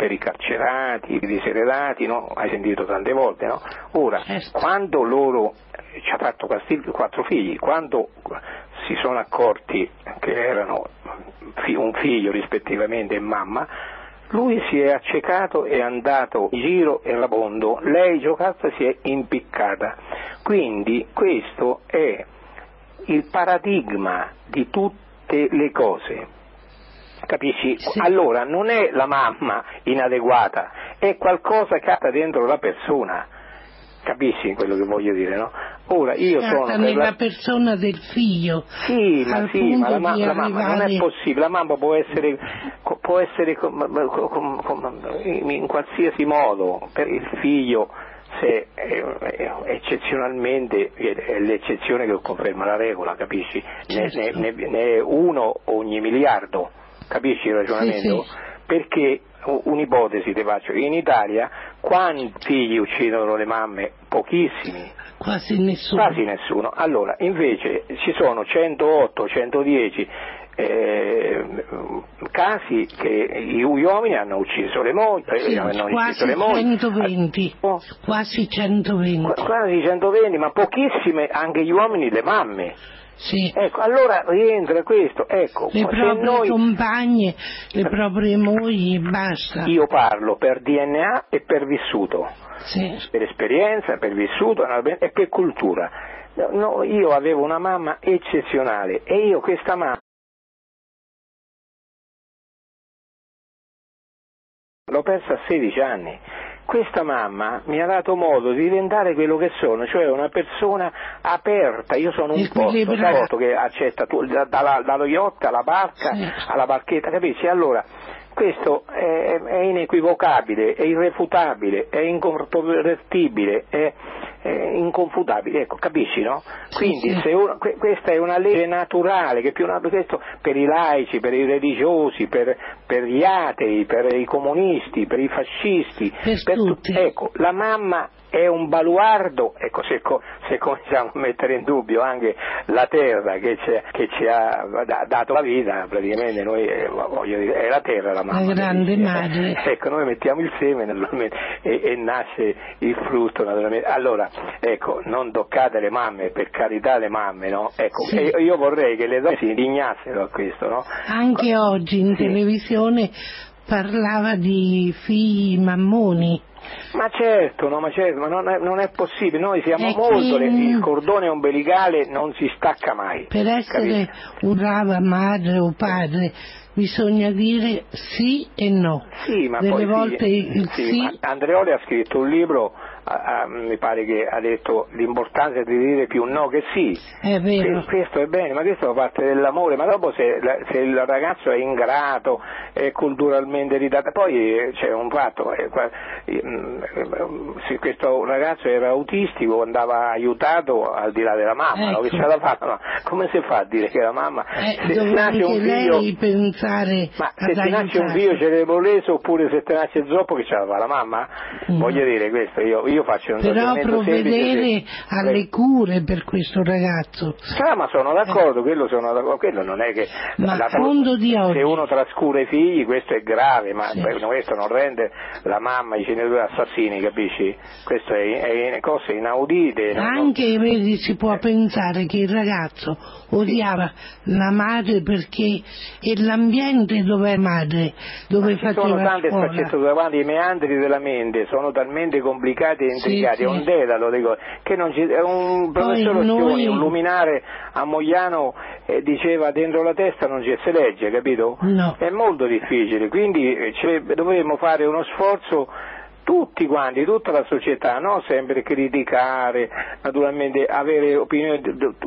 per i carcerati, i diseredati, no? hai sentito tante volte, no? Ora, Certo. quando loro eh, ci ha fatto questi quattro figli, quando si sono accorti che erano un figlio rispettivamente e mamma, lui si è accecato e è andato in giro e rabondo, lei giocata si è impiccata. Quindi questo è il paradigma di tutte le cose. Capisci? Sì. Allora non è la mamma inadeguata, è qualcosa che ha dentro la persona. Capisci quello che voglio dire, no? Ora io sono nella la... persona del figlio. Sì, ma, sì, ma la, ma- la mamma non è possibile, la mamma può essere, può essere in qualsiasi modo per il figlio se eccezionalmente è l'eccezione che conferma la regola, capisci? Ne, Certo. ne- ne- ne è uno ogni miliardo, capisci il ragionamento? Sì, sì. Perché un'ipotesi ti faccio, in Italia quanti figli uccidono le mamme? Pochissimi, Quasi nessuno. Quasi nessuno. Allora, invece ci sono 108, 110 eh, casi che gli uomini hanno ucciso le mogli, Sì, eh, hanno ucciso quasi le mogli. 120. Oh, Quasi 120. qu- quasi 120, ma pochissime anche gli uomini le mamme. Sì. Ecco, allora rientra questo, ecco, Le proprie noi compagne, le proprie mogli, basta. io parlo per DNA e per vissuto. Sì. per esperienza, per vissuto e per cultura. No, io avevo una mamma eccezionale e io questa mamma l'ho persa a 16 anni. Questa mamma mi ha dato modo di diventare quello che sono, cioè una persona aperta. Io sono un porto che accetta tu- da- dalla- dallo yacht alla barca, Sì. alla barchetta, capisci? Allora, questo è, è inequivocabile, è irrefutabile, è incontrovertibile, è, è inconfutabile, ecco, capisci, no? Quindi sì. se uno- que- questa è una legge naturale, che più una, questo per i laici, per i religiosi, per, per gli atei, per i comunisti, per i fascisti, Per tu- tutti. ecco, la mamma è un baluardo, ecco, se, co- se cominciamo a mettere in dubbio anche la terra che, ci- che ci ha da- dato la vita, praticamente noi, eh, voglio dire, è la terra la mamma. La grande capisci? madre. Ecco, noi mettiamo il seme e, e nasce il frutto naturalmente. Allora, ecco, non toccate le mamme, per carità le mamme, no? Ecco, Sì. io vorrei che le donne si indignassero a questo, no? Anche oggi in Sì. televisione parlava di figli mammoni. Ma certo, no, ma certo, ma non è, non è possibile, noi siamo E molto, quindi- il cordone ombelicale non si stacca mai. Per essere Capito? un brava madre o padre bisogna dire sì e no. Sì, ma Delle volte sì, il sì, sì, Andreoli ha scritto un libro, ah, mi pare che ha detto l'importanza di dire più no che sì. è vero. Que- Questo è bene, ma questo fa parte dell'amore, ma dopo se, se il ragazzo è ingrato, è culturalmente ridato, poi eh, c'è un fatto, eh, eh, mm, se questo ragazzo era autistico andava aiutato al di là della mamma, no? che Ecco. ce la fa, ma come si fa a dire che la mamma, Eh, se nasce un figlio... pensare Ma se ti nasce un figlio cerebrolese oppure se ti nasce zoppo che ce la fa la mamma? Mm. Voglio dire questo, io, io faccio un Però semplice, provvedere se- alle eh, cure per questo ragazzo. Ah, ma sono d'accordo, quello sono d'accordo, quello non è che Ma la- fondo di oggi- se uno trascura i figli questo è grave, ma Sì. questo non rende la mamma i genitori assassini, capisci? Questo è, è cose inaudite. non- non- Anche vedi, si può pensare che il ragazzo odiava la madre perché è l'ambiente dove è madre, dove Ci sono faceva tante scuola. sfaccettature i meandri della mente sono talmente complicati Sì, intricati, sì. è un dedalo dico, che non ci, è un professore noi- Occhioni, un luminare a Mogliano eh, diceva dentro la testa non ci si legge, capito? No. È molto difficile, quindi eh, dovremmo fare uno sforzo tutti quanti, tutta la società, non sempre criticare, naturalmente avere opinioni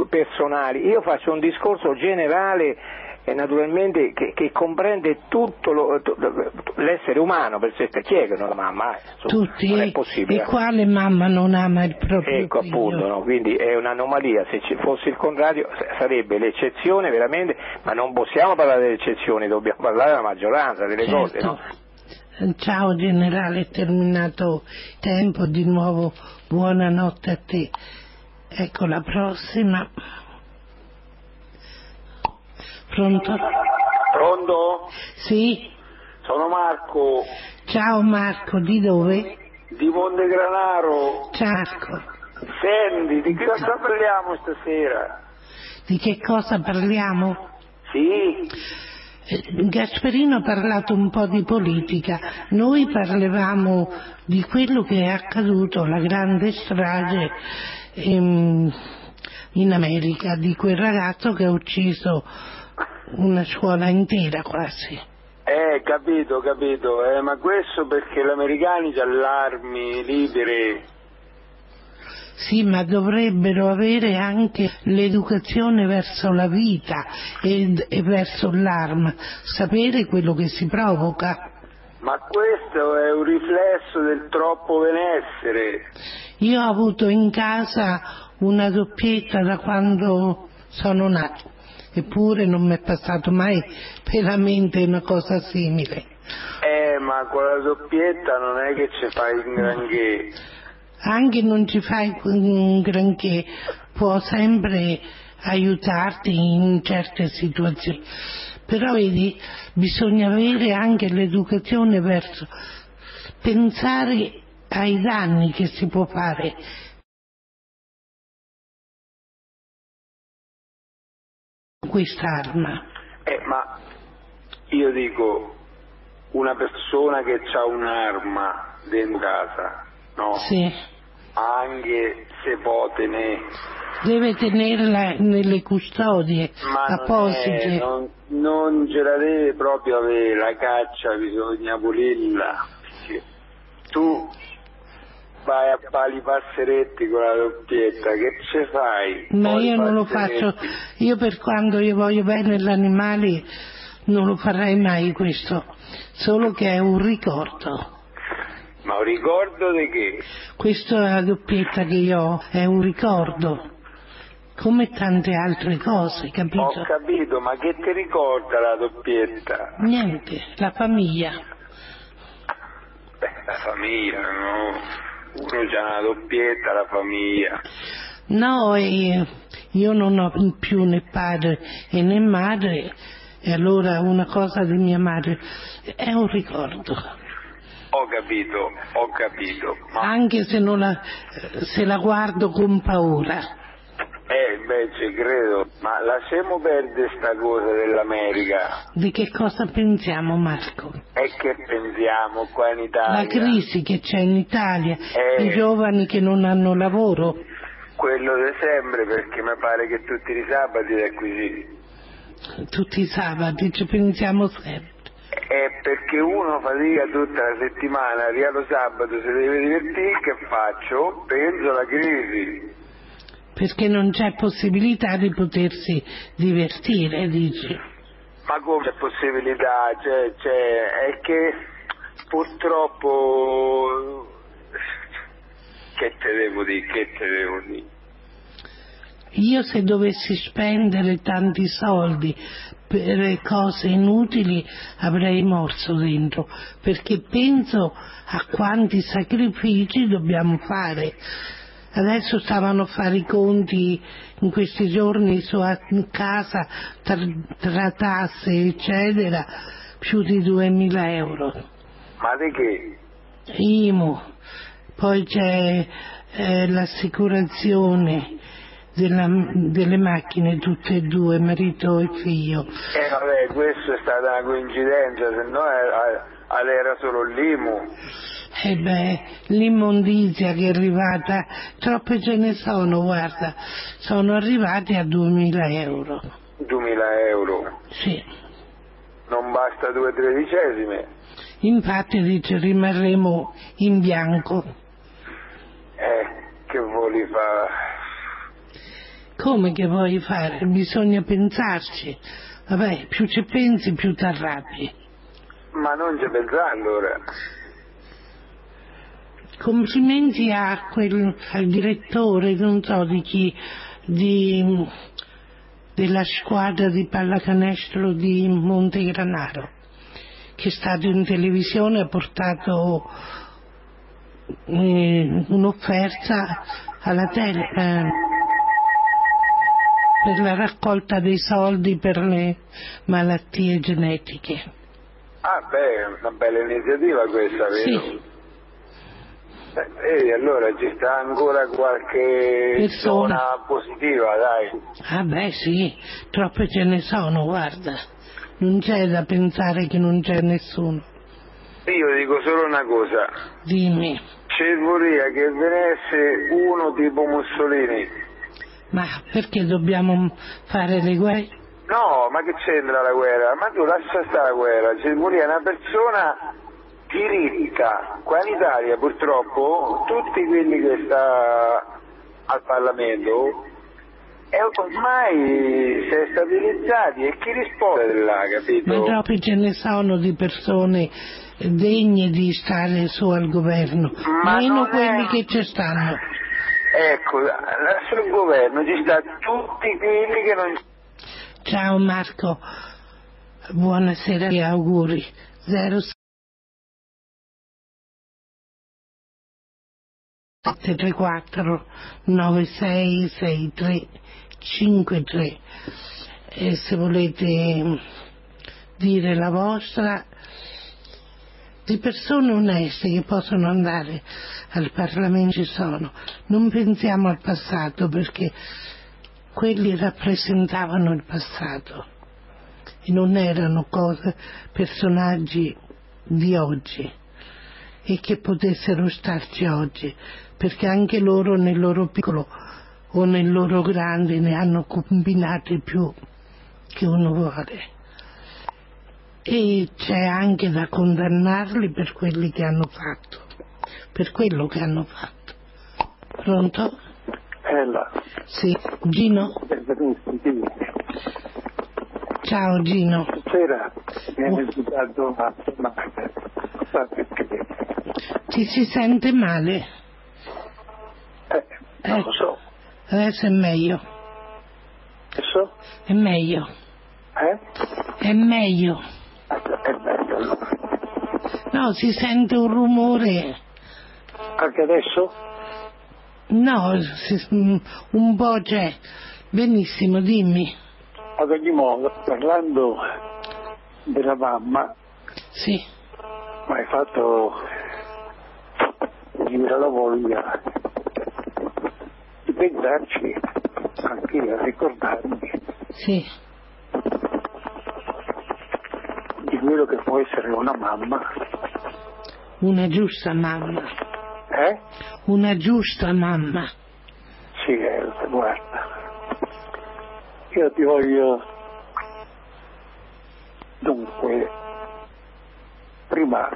personali. Io faccio un discorso generale e naturalmente che, che comprende tutto lo- l'essere umano per sé chi è che non ama mai insomma, Tutti, non è possibile e quale mamma non ama il proprio ecco figlio? appunto no? quindi è un'anomalia se ci fosse il contrario sarebbe l'eccezione veramente ma non possiamo parlare delle eccezioni dobbiamo parlare della maggioranza delle cose Certo. no? Ciao generale, terminato il tempo, di nuovo buonanotte a te. Ecco la prossima. Pronto? Pronto? Sì? Sono Marco. Ciao Marco, di dove? Di Montegranaro. Ciao. Senti, di che cosa parliamo stasera? Di che cosa parliamo? Sì? Eh, Gasperino ha parlato un po' di politica, noi parlavamo di quello che è accaduto, la grande strage ehm, in America, di quel ragazzo che ha ucciso una scuola intera quasi. Eh, capito, capito, eh, ma questo perché gli americani hanno armi libere. Sì, ma dovrebbero avere anche l'educazione verso la vita e, e verso l'arma, sapere quello che si provoca. Ma questo è un riflesso del troppo benessere. Io ho avuto in casa una doppietta da quando sono nato, eppure non mi è passato mai per la mente una cosa simile. Eh, ma con la doppietta non è che ci fai un granché. Anche non ci fai un granché, può sempre aiutarti in certe situazioni. Però vedi, bisogna avere anche l'educazione verso pensare ai danni che si può fare quest'arma. Eh, ma io dico, una persona che ha un'arma dentro casa, no? Sì, Anche se può tenere, deve tenerla nelle custodie ma non, è, apposite. non, non ce la deve proprio avere, la caccia bisogna pulirla. Tu vai a pali passeretti con la doppietta, che ce fai? Ma io non lo faccio, io per quando io voglio bene agli animali non lo farei mai questo, solo che è un ricordo. Ma un ricordo di che? Questa è la doppietta che io ho, è un ricordo, come tante altre cose, Ho capito? capito, ma che ti ricorda la doppietta? Niente, la famiglia. Beh, la famiglia, no? Uno c'ha una doppietta, la famiglia. No, e io non ho più né padre e né madre, e allora una cosa di mia madre è un ricordo. Ho capito, ho capito. Ma Anche se, non la, se la guardo con paura. Eh, invece credo, ma lasciamo perdere sta cosa dell'America. Di che cosa pensiamo, Marco? E che pensiamo qua in Italia? La crisi che c'è in Italia, Eh. i giovani che non hanno lavoro, Quello di sempre, perché mi pare che tutti i sabati è così. tutti i sabati ci pensiamo sempre. È perché uno fatica tutta la settimana, arriva lo sabato, se deve divertire, che faccio? Penso alla crisi. Perché non c'è possibilità di potersi divertire, dici. Ma come c'è possibilità? C'è, c'è, è che purtroppo che te devo dire, che te devo dire? Io se dovessi spendere tanti soldi per cose inutili avrei morso dentro, perché penso a quanti sacrifici dobbiamo fare. Adesso stavano a fare i conti in questi giorni su a casa tra, tra tasse eccetera, più di 2.000 euro. Ma di che? IMU, poi c'è eh, l'assicurazione della- delle macchine tutte e due, marito e figlio. Eh vabbè, questa è stata una coincidenza, se no era, era solo l'IMU. E beh, l'immondizia che è arrivata, troppe ce ne sono, guarda, sono arrivati a 2000 euro. 2000 euro. Sì, Non basta due tredicesime. infatti dice rimarremo in bianco. Eh, che voli fa? Come che vuoi fare? Bisogna pensarci. Vabbè, più ci pensi più ti arrabbi. Ma non ci pensa allora. Complimenti a quel, al direttore, non so di chi, di, della squadra di pallacanestro di Montegranaro, che è stato in televisione e ha portato eh, un'offerta alla tele eh, per la raccolta dei soldi per le malattie genetiche. Ah, beh, è una bella iniziativa questa, vero? Sì. Eh, E allora ci sta ancora qualche Persona. zona positiva, dai. Ah beh sì, troppe ce ne sono, guarda. Non c'è da pensare che non c'è nessuno. Io dico solo una cosa, Dimmi, ci vorrei che venisse uno tipo Mussolini. ma perché dobbiamo fare le guerre? No, ma che c'entra la guerra? Ma tu lascia stare la guerra, ci vorrei una persona diritta. Qua in Italia purtroppo tutti quelli che sta al Parlamento e ormai si è stabilizzati e chi risponde là, capito? Ma troppi ce ne sono di persone degne di stare su al governo, Ma meno non è- quelli che ci stanno. Ecco, sul governo ci sta tutti quelli che non Ciao Marco, buonasera e auguri. Zero sette tre quattro nove sei sei tre cinque tre e se volete dire la vostra di persone oneste che possono andare al Parlamento ci sono. Non pensiamo al passato perché quelli rappresentavano il passato e non erano cose, personaggi di oggi e che potessero starci oggi, perché anche loro nel loro piccolo o nel loro grande ne hanno combinati più che uno vuole. E c'è anche da condannarli per quelli che hanno fatto, per quello che hanno fatto. Pronto? Ella, Sì, Gino? Ciao Gino. Stasera mi hanno aiutato a? Ti si sente male? Eh, non lo so. Adesso è meglio. Adesso? È meglio. Eh? È meglio. È meglio allora. No, si sente un rumore. Anche adesso? No, si- mm, un po' c'è. Benissimo, dimmi. Ad ogni modo, parlando della mamma, Sì. mi hai fatto venire la voglia pensarci anche a ricordarmi Sì. di quello che può essere una mamma. Una giusta mamma. Eh? Una giusta mamma. Sì, Elsa, guarda. Io ti voglio... Dunque, prima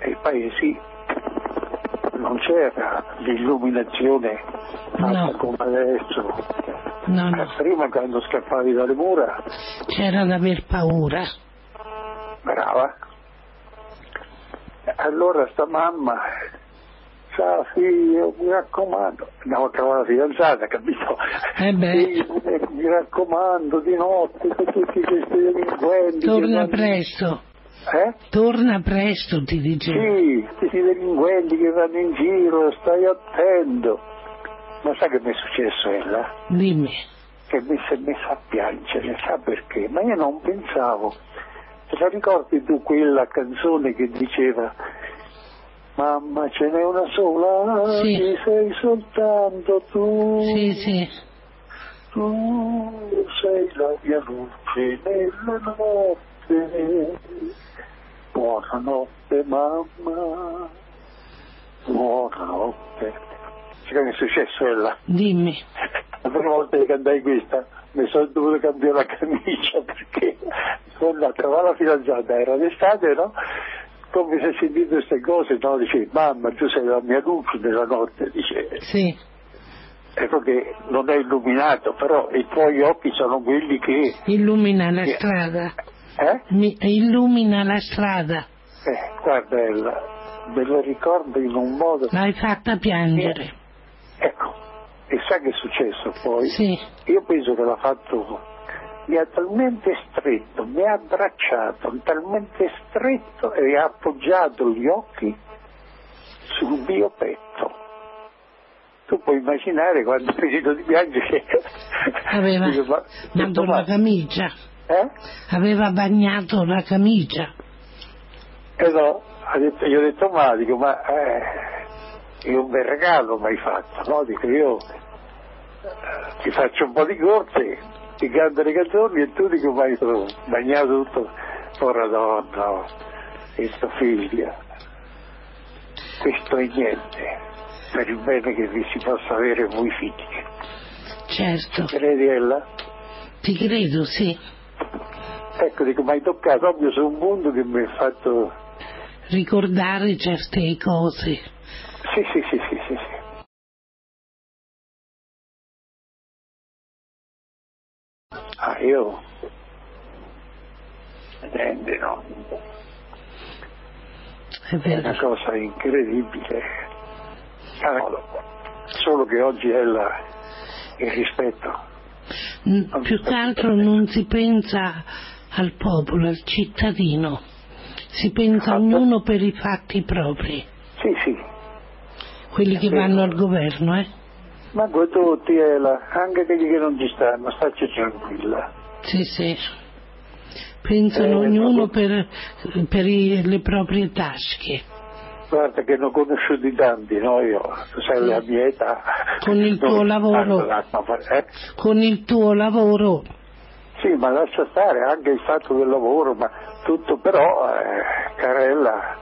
nei paesi non c'era l'illuminazione fatta No. come adesso. No, no. Prima quando scappavi dalle mura, C'era da aver paura. brava. Allora sta mamma, sa figlio, mi raccomando, andiamo a trovare la fidanzata, capito? Eh. Figlio, mi raccomando di notte con tutti questi delinquenti. Torna presto. Eh? Torna presto, ti dicevo. Sì, questi delinquenti che vanno in giro, stai attento. Ma sai che mi è successo, Ella? Dimmi. Che mi si è messa a piangere, sa perché? Ma io non pensavo. Te la ricordi tu quella canzone che diceva Mamma ce n'è una sola, Sì. che sei soltanto tu. Sì, sì. Tu sei la mia luce nella notte. Buonanotte mamma. Buonanotte. Sai che mi è successo Ella? Dimmi. La prima volta che cantai questa mi sono dovuto cambiare la camicia perché sono andato a trovare la fidanzata, era d'estate, no? Come si è sentito queste cose, no? Dice, mamma, tu sei la mia luce nella notte, dice, Sì. ecco che non è illuminato, però i tuoi occhi sono quelli che, Illumina la Sì. strada. Eh? Mi- illumina la strada. Eh, guarda Ella, me lo ricordo in un modo, L'hai fatta piangere. ecco, e sai che è successo poi? Sì. Io penso che l'ha fatto, mi ha talmente stretto, mi ha abbracciato, talmente stretto e ha appoggiato gli occhi sul mio petto. Tu puoi immaginare quando ho finito di piangere. Aveva ma- bagnato ma- la camicia. Eh? Aveva bagnato la camicia. E no, detto, gli ho detto ma, dico, ma eh, io un bel regalo mi hai fatto, no? Dico io eh, ti faccio un po' di corte, ti canto le canzoni e tu dico ma hai bagnato tutto, ora donna tua figlia. Questo è niente per il bene che vi si possa avere voi figli. Certo. Credi Ella? Ti credo, sì. Ecco, dico, mi hai toccato proprio su un mondo che mi ha fatto... Ricordare certe cose. Sì, sì, sì, sì, sì. sì. Ah, io... Niente, no. È È una cosa incredibile. Ah, Solo che oggi è la, il rispetto. Più che altro non si pensa al popolo, al cittadino. Si pensa a ognuno per i fatti propri. Sì, sì, Quelli che vanno al governo, eh? ma tutti, Ela, anche quelli che non ci stanno, stacci tranquilla. Sì, sì. Pensano Eh, ognuno ma- per, per i- le proprie tasche. Guarda che ne ho conosciuti tanti, no? Io, sai la mia età. Con il tuo lavoro. Eh? Con il tuo lavoro, Sì, ma lascia stare anche il fatto del lavoro, ma tutto però, eh, Carella,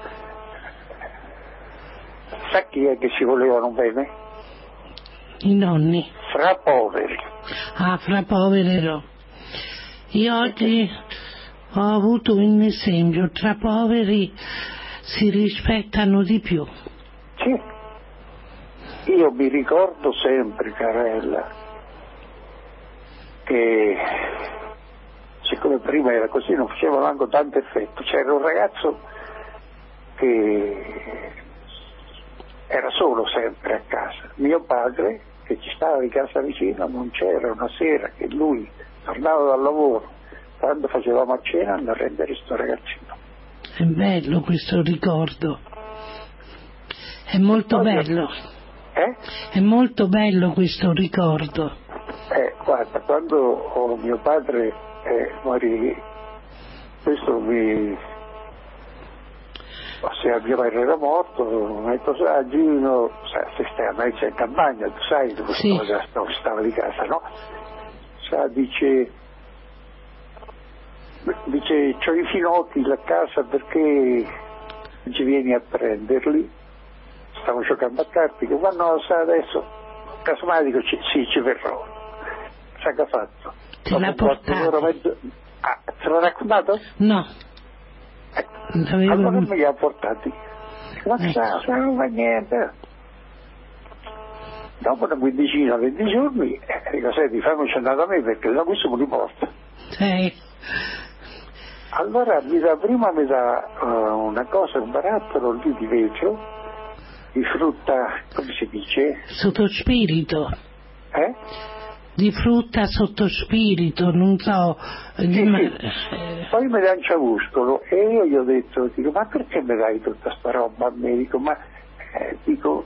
sa chi è che ci volevano bene? i nonni. Fra poveri. Ah, fra poveri no. Io oggi ho avuto un esempio, tra poveri si rispettano di più. Sì. Io mi ricordo sempre, Carella, che siccome prima era così non faceva manco tanto effetto, c'era un ragazzo che era solo sempre a casa. Mio padre, che ci stava di casa vicino, non c'era una sera che lui tornava dal lavoro, quando facevamo a cena andava a rendere sto ragazzino. È bello questo ricordo. È molto Oggi- bello. Eh? È molto bello questo ricordo. Eh, guarda, quando mio padre eh, morì, questo mi... Se mio padre era morto, mi ha detto, sai, Gino, se stai a mezzo in campagna, tu sai dove Sì. stava, dove stava di casa, no? Sa, dice, dice, c'ho i finocchi a casa perché ci vieni a prenderli? Stavo giocando a carte, dico, ma no, sa, adesso, casomai dico, sì, ci verrò. Sai che ha fatto? Te l'ha un portato? mezzo- Ah, te l'ho raccontato? No, Ecco. l'avevo- Allora me li ha portati. Ma Ecco. sa, sa, non fa niente. Dopo una quindicina, venti giorni, eh, dico, senti, fammici andare da me perché da questo me li porta. eh, Allora mi dà, prima mi dà eh, una cosa, un barattolo lì di vetro, di frutta, come si dice? sotto spirito. Eh? Di frutta sotto spirito, non so. di Sì, ma- sì. Poi mi dà un ciauscolo e io gli ho detto, dico, ma perché mi dai tutta sta roba a me? Dico, ma eh, dico,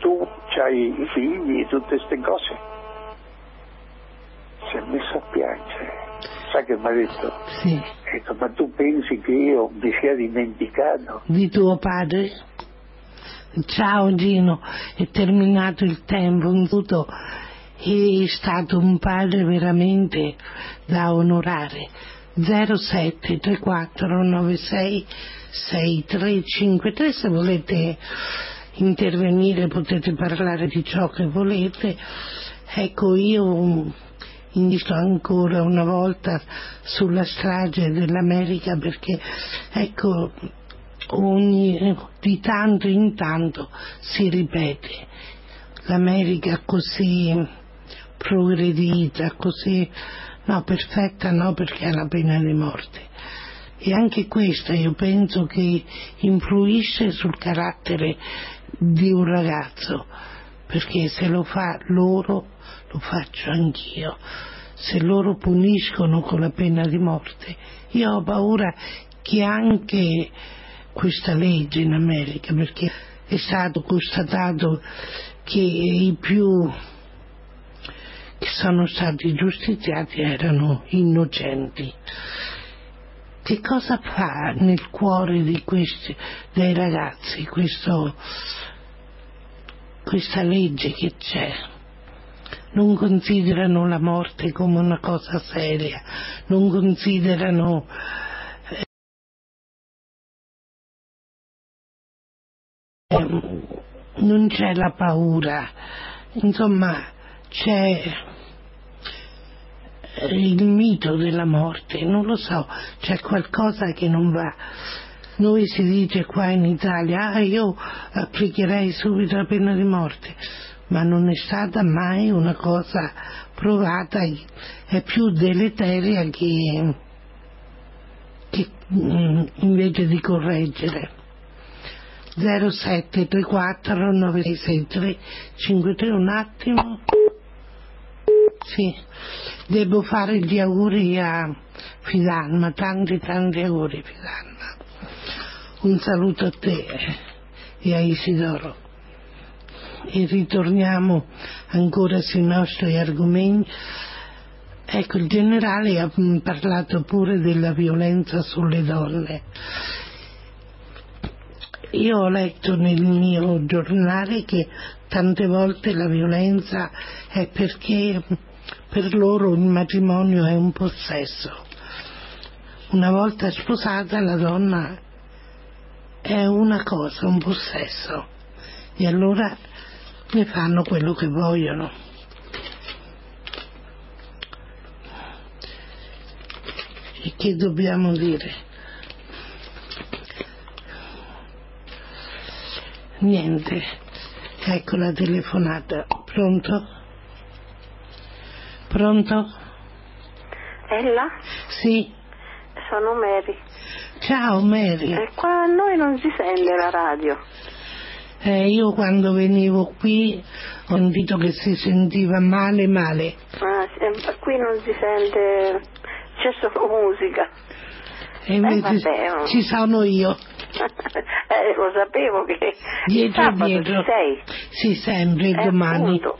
tu hai i figli e tutte queste cose. Si è messo a piangere. Sai che mi ha detto? sì. Detto, ma tu pensi che io mi sia dimenticato? Di tuo padre? Ciao Gino, è terminato il tempo, un saluto. È stato un padre veramente da onorare. 07 34 96 6353 se volete intervenire potete parlare di ciò che volete. Ecco io insisto ancora una volta sulla strage dell'America perché ecco ogni, di tanto in tanto si ripete l'America così progredita, così no, perfetta no perché ha la pena di morte. E anche questa io penso che influisce sul carattere di un ragazzo, perché se lo fa loro lo faccio anch'io. Se loro puniscono con la pena di morte, io ho paura che anche questa legge in America, perché è stato constatato che i più che sono stati giustiziati erano innocenti. che cosa fa nel cuore questi, dei ragazzi questo, questa legge che c'è? Non considerano la morte come una cosa seria, non considerano eh, non c'è la paura, insomma c'è il mito della morte, non lo so, c'è qualcosa che non va. Noi si dice qua in Italia, ah, io applicherei subito la pena di morte, ma non è stata mai una cosa provata, è più deleteria che, che mm, invece di correggere. 0734 963 53 un attimo. Sì, devo fare gli auguri a Fidanma, tanti tanti auguri Fidanma. Un saluto a te e a Isidoro. E ritorniamo ancora sui nostri argomenti. Ecco, il generale ha parlato pure della violenza sulle donne. Io ho letto nel mio giornale che tante volte la violenza è perché per loro il matrimonio è un possesso. Una volta sposata la donna è una cosa, un possesso, e allora ne fanno quello che vogliono. E che dobbiamo dire? Niente, ecco la telefonata. Pronto? Pronto? Ella? Sì. Sono Mary. Ciao Mary. E qua a noi non si sente la radio. Eh, io quando venivo qui ho sentito che si sentiva male male. Ah, qui non si sente, c'è solo musica. E invece eh, ci sono io. eh, lo sapevo che dietro dietro. sei. Sì, sempre, Eh, domani. appunto.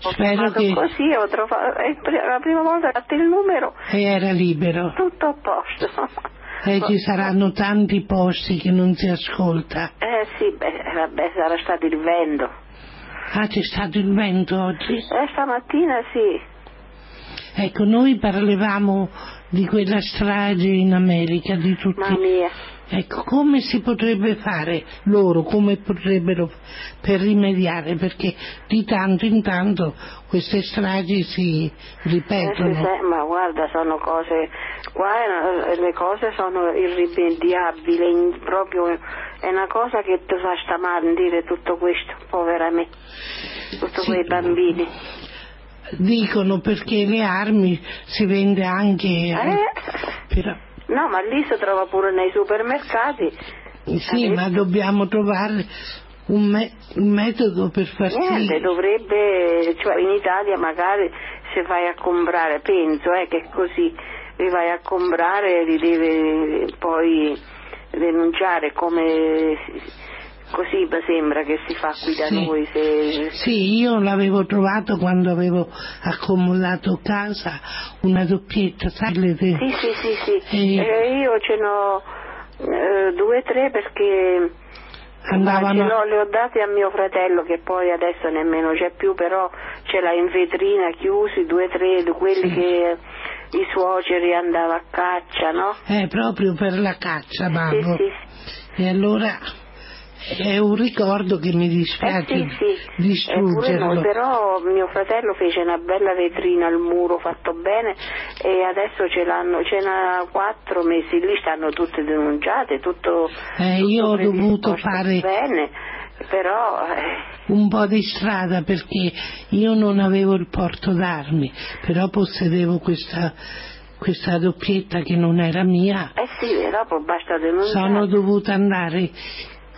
Spero che così, ho trovato, la prima volta che ho fatto il numero, e era libero. tutto a posto. E ci saranno tanti posti che non si ascolta. Eh sì, beh, vabbè, sarà stato il vento. Ah, c'è stato il vento oggi? Eh, stamattina sì. Ecco, noi parlavamo di quella strage in America, di tutti. Mamma mia. Ecco, come si potrebbe fare loro, come potrebbero per rimediare, perché di tanto in tanto queste stragi si Eh, ripetono. sì, ma guarda, sono cose, qua le cose sono irrimediabili, proprio è una cosa che ti fa stamandire tutto questo, povera me, tutti Sì. quei bambini. Dicono perché le armi si vende anche... Eh? però- No, ma lì si trova pure nei supermercati. sì, ma dobbiamo trovare un, me- un metodo per far Niente, sì. dovrebbe, cioè in Italia magari se vai a comprare, penso eh, che così, li vai a comprare li deve poi denunciare come così sembra che si fa qui da Sì. noi. Se, Sì, io l'avevo trovato quando avevo accomodato casa una doppietta, sai? le- Sì, sì, sì, sì. E- Eh, io ce n'ho eh, due o tre perché Andavano- l'ho- le ho date a mio fratello che poi adesso nemmeno c'è più, però ce l'ha in vetrina chiusi, due o tre di quelli Sì. che i suoceri andava a caccia, no? Eh, proprio per la caccia, Sì, babbo. sì. E allora è un ricordo che mi Eh dispiace sì, sì, Eh, pure distruggerlo. noi, però mio fratello fece una bella vetrina al muro fatto bene e adesso ce l'hanno, ce n'ha quattro mesi lì, stanno tutte denunciate, tutto, Eh, tutto io ho dovuto fare bene, però eh, un po' di strada perché io non avevo il porto d'armi, però possedevo questa, questa doppietta che non era mia. eh sì, dopo basta denunciare. Sono dovuta andare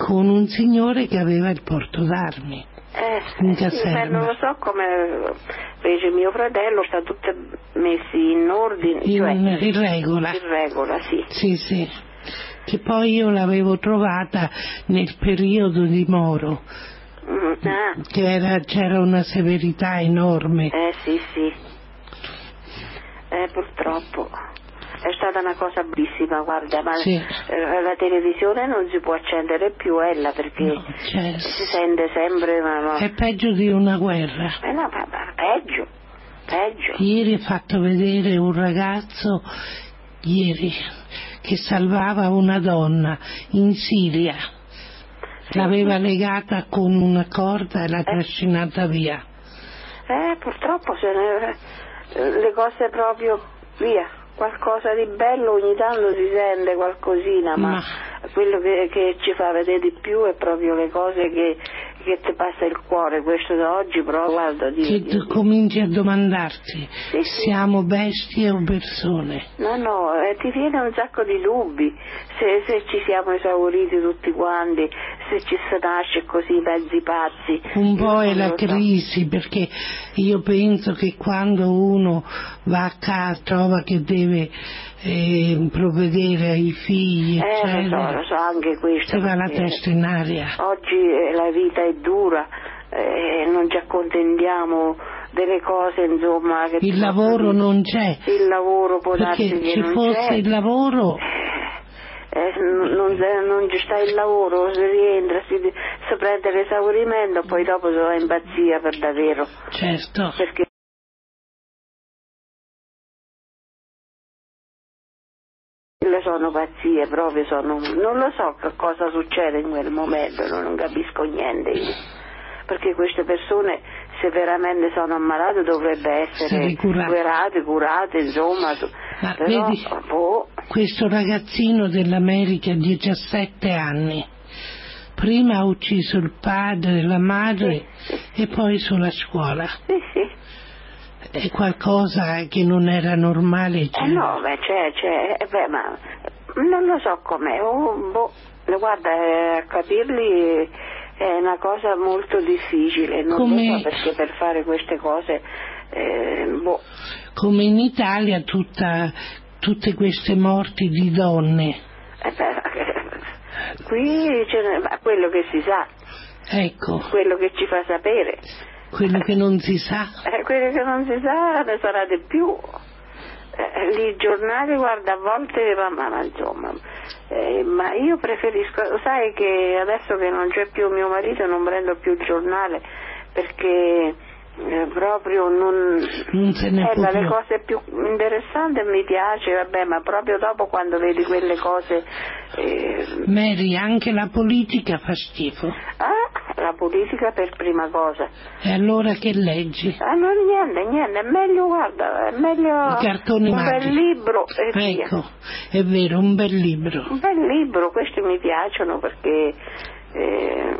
con un signore che aveva il porto d'armi. Eh, in sì, caserma. beh, non lo so come fece mio fratello, sta tutte messi in ordine, In, cioè in regola. in regola, sì. Sì, sì. Che poi io l'avevo trovata nel periodo di Moro, Mm, ah, che era- c'era una severità enorme. eh sì, sì. Eh, purtroppo. È stata una cosa bellissima, guarda, ma Sì. eh, la televisione non si può accendere più, Ella, perché No, certo. si sente sempre... Ma, ma- È peggio di una guerra. eh no, ma- ma peggio, peggio. Ieri ho fatto vedere un ragazzo, ieri, che salvava una donna in Siria. L'aveva legata con una corda e l'ha trascinata via. Eh, purtroppo se ne, eh, le cose proprio via, qualcosa di bello ogni tanto si sente qualcosina, ma, Ma- quello che, che ci fa vedere di più è proprio le cose che, che ti passa il cuore, questo da oggi però guarda Dio, Che tu cominci a domandarti, Sì, sì. siamo bestie o persone? No, no, eh, ti viene un sacco di dubbi se, se ci siamo esauriti tutti quanti, se ci si nasce così mezzi pazzi. Un po' è la so. crisi perché io penso che quando uno va a casa trova che deve eh, provvedere ai figli, Eh, lo so, lo so, anche questo. si va la testa in aria. Oggi eh, la vita è dura e non ci accontentiamo delle cose, insomma. Che Il lavoro posso non c'è, dire. Il lavoro può darsi perché ci non fosse c'è. il lavoro Eh, non, non- non ci sta il lavoro, si rientra, si, si prende l'esaurimento, poi dopo si va in pazzia per davvero. certo, Perché le sono pazzie, proprio sono. Non lo so che cosa succede in quel momento, no, non capisco niente io. Perché queste persone, se veramente sono ammalate, dovrebbero essere curate. curate, curate, insomma. Ma Però, vedi- boh, questo ragazzino dell'America, 17 anni, prima ha ucciso il padre, la madre e poi sulla scuola. sì, sì. È qualcosa che non era normale. Eh cioè. no, beh, c'è, c'è, eh, beh, ma non lo so com'è, oh, boh, guarda, eh, a capirli è una cosa molto difficile, non Come- lo so perché per fare queste cose, eh, boh, Come in Italia tutta- tutte queste morti di donne. eh, beh, qui ma quello che si sa, Ecco, quello che ci fa sapere, quello che non si sa. eh, quello che non si sa ne sarà di più. Eh, i giornali, guarda, a volte, ma- ma insomma, eh, ma io preferisco, sai che adesso che non c'è più mio marito non prendo più il giornale perché eh, proprio non... Non se ne Eh, può le cose più interessanti mi piace, vabbè, ma proprio dopo quando vedi quelle cose... eh, Mary, anche la politica fa schifo. ah, la politica per prima cosa. E allora che leggi? Ah, no, niente, niente, è meglio, guarda, è meglio un magici. bel libro e via. Ecco, è vero, un bel libro. Un bel libro, questi mi piacciono perché eh,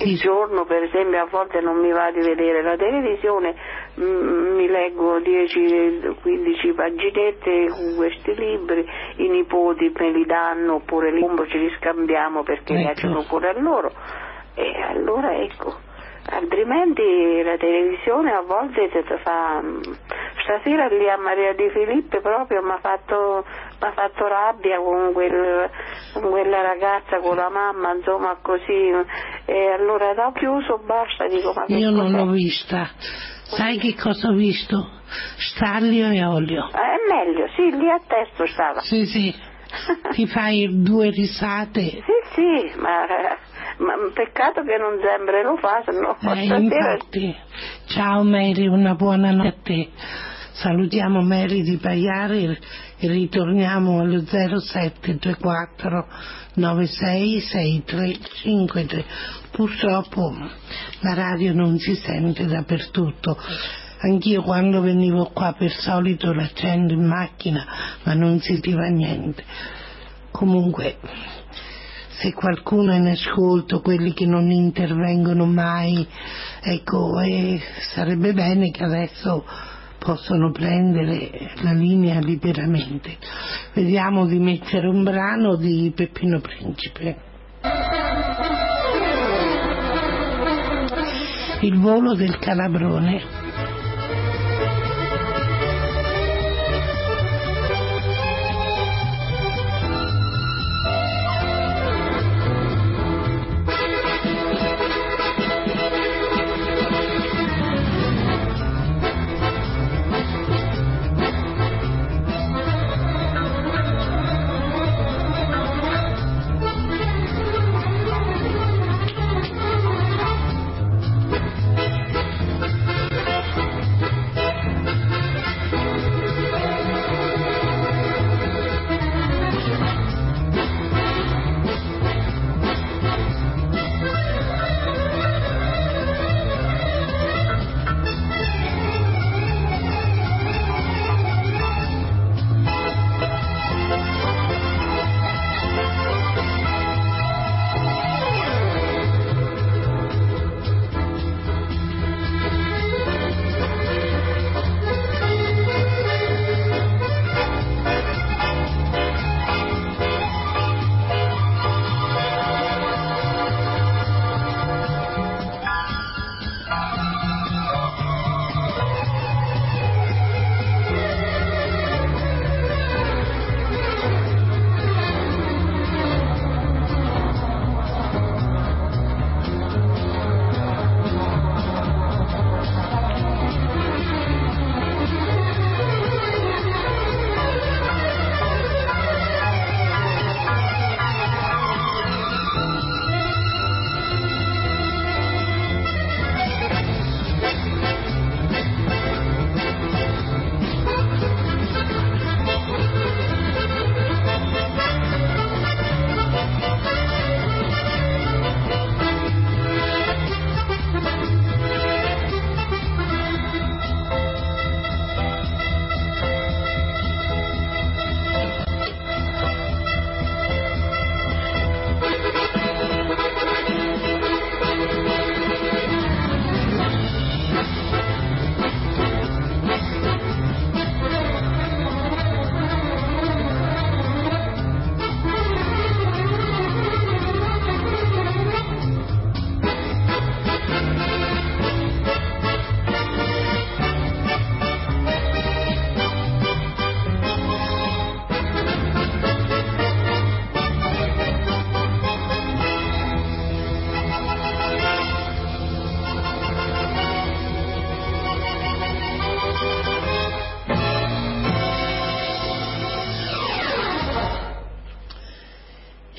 Il giorno per esempio a volte non mi va di vedere la televisione, mm, mi leggo 10-15 paginette con questi libri, i nipoti me li danno oppure li ce li scambiamo perché Ecco. piacciono pure a loro e allora ecco. Altrimenti la televisione a volte fa... mm, Stasera lì a Maria Di Filippi proprio mi ha fatto, fatto rabbia con, quel- con quella ragazza, con la mamma, insomma così. E allora da chiuso basta, dico ma Io non l'ho vista. Sai che cosa ho visto? Staglio e olio. Eh, È meglio, sì, lì a testo stava. Sì, sì, ti fai due risate. Sì, sì, ma, ma peccato che non sempre lo fa, se no Eh, infatti, ciao Mary, una buona notte a te. Salutiamo Mary di Pagliari e ritorniamo allo 0724 96 6353. Purtroppo la radio non si sente dappertutto. Anch'io quando venivo qua per solito l'accendo in macchina, ma non sentiva niente. Comunque, se qualcuno è in ascolto, quelli che non intervengono mai, ecco, eh, sarebbe bene che adesso possono prendere la linea liberamente. Vediamo di mettere un brano di Peppino Principe. Il volo del calabrone.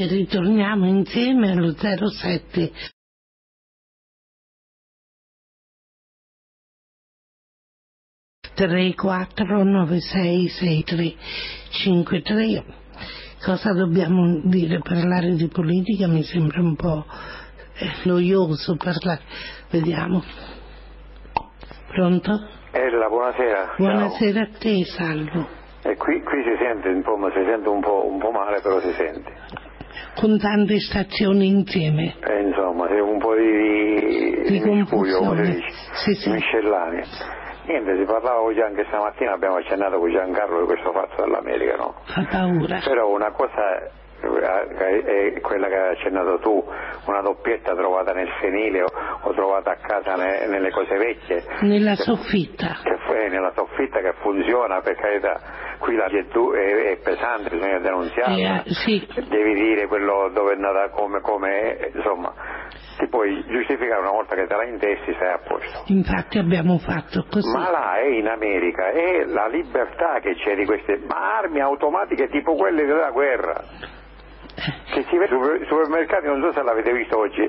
Ritorniamo insieme allo 07 34966353 cosa dobbiamo dire? Parlare di politica mi sembra un po' eh, noioso parlare. Vediamo. Pronto? Ella, buonasera buonasera Ciao. a te Salvo. E qui, qui si sente insomma si sente un po', un po' male però si sente con tante stazioni insieme eh, insomma c'è un po' di, di, di confusione sì, sì. miscellanea Niente, si parlava oggi anche stamattina, abbiamo accennato con Giancarlo di questo fatto dell'America, no? Fa paura. Però una cosa è quella che hai accennato tu, una doppietta trovata nel senile o, trovata a casa ne, nelle cose vecchie. Nella che, soffitta. Che, eh, nella soffitta che funziona, per carità, qui la virtù è, è pesante, bisogna denunziarla. Eh, sì. Devi dire quello dove è nata come, come insomma ti puoi giustificare una volta che te la intesti sei a posto. Infatti abbiamo fatto così. Ma là è in America, è la libertà che c'è di queste armi automatiche tipo quelle della guerra. Che si vede sui supermercati, non so se l'avete visto oggi,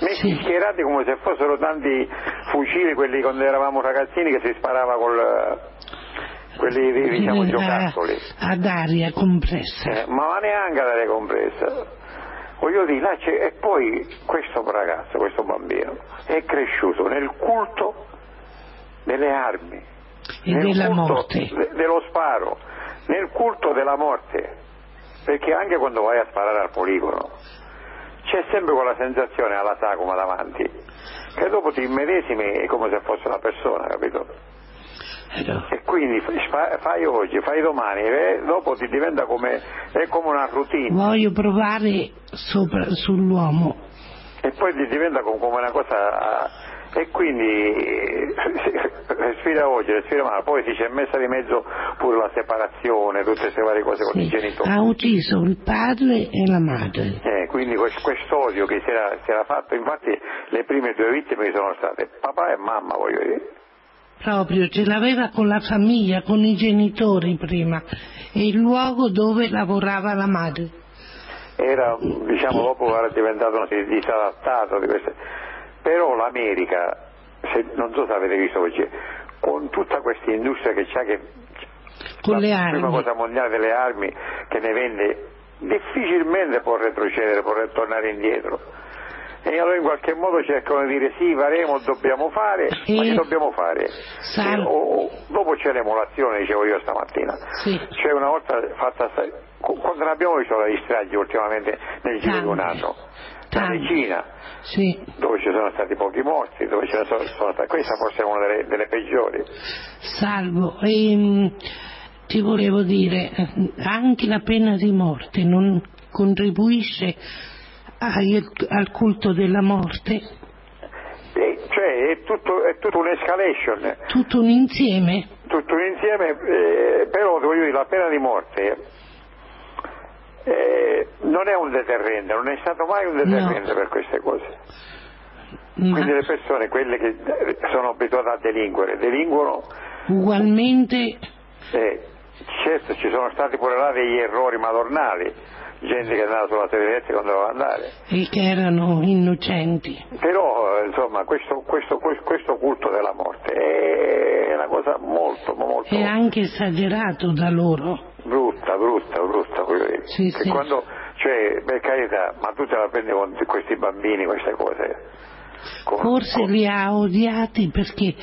messi sì. schierati come se fossero tanti fucili, quelli quando eravamo ragazzini che si sparava col quelli diciamo giocattoli. Ad aria compressa. Eh, ma neanche ad aria compressa Voglio dire, là c'è, e poi questo ragazzo, questo bambino, è cresciuto nel culto delle armi, e della morte. De, dello sparo, nel culto della morte, perché anche quando vai a sparare al poligono c'è sempre quella sensazione alla sagoma davanti, che dopo ti immedesimi come se fosse una persona, capito? E quindi fai oggi, fai domani, e dopo ti diventa come, è come una routine. Voglio provare sopra, sull'uomo. E poi ti diventa come una cosa e quindi respira oggi, respira male, poi si c'è messa di mezzo pure la separazione, tutte queste varie cose con sì. i genitori. Ha ucciso il padre e la madre. Eh, quindi quest'odio che si era, si era fatto, infatti le prime due vittime sono state papà e mamma, voglio dire proprio, ce l'aveva con la famiglia, con i genitori prima, e il luogo dove lavorava la madre. Era, diciamo, dopo era diventato disadattato di queste... Però l'America, se, non so se avete visto oggi, con tutta questa industria che c'ha che... Con le armi. La prima cosa mondiale delle armi che ne vende, difficilmente può retrocedere, può tornare indietro e allora in qualche modo cercano di dire sì, faremo, dobbiamo fare, sì. ma che dobbiamo fare? E, o, dopo c'è l'emulazione, dicevo io stamattina, sì. cioè una volta fatta, quando ne abbiamo visto la stragi ultimamente nel giro di un anno? La decina, sì. dove ci sono stati pochi morti, dove ce ne sono, sono stati, questa forse è una delle, delle peggiori. Salvo, ehm, ti volevo dire, anche la pena di morte non contribuisce al culto della morte? Eh, cioè è tutto, è tutto un'escalation. Tutto un insieme? Tutto un insieme, eh, però voglio dire, la pena di morte eh, non è un deterrente, non è stato mai un deterrente no. per queste cose. Ma... Quindi le persone, quelle che sono abituate a delinquere, delinquono. Ugualmente. Eh, certo, ci sono stati pure là degli errori madornali gente che è andata sulla serie quando doveva andare. E che erano innocenti. Però insomma questo, questo, questo, culto della morte è una cosa molto molto... È anche esagerato da loro. Brutta, brutta, brutta, voglio dire. Sì, sì. Quando, cioè, per carità, ma tu te la prendi con questi bambini, queste cose. Con, Forse con... li ha odiati perché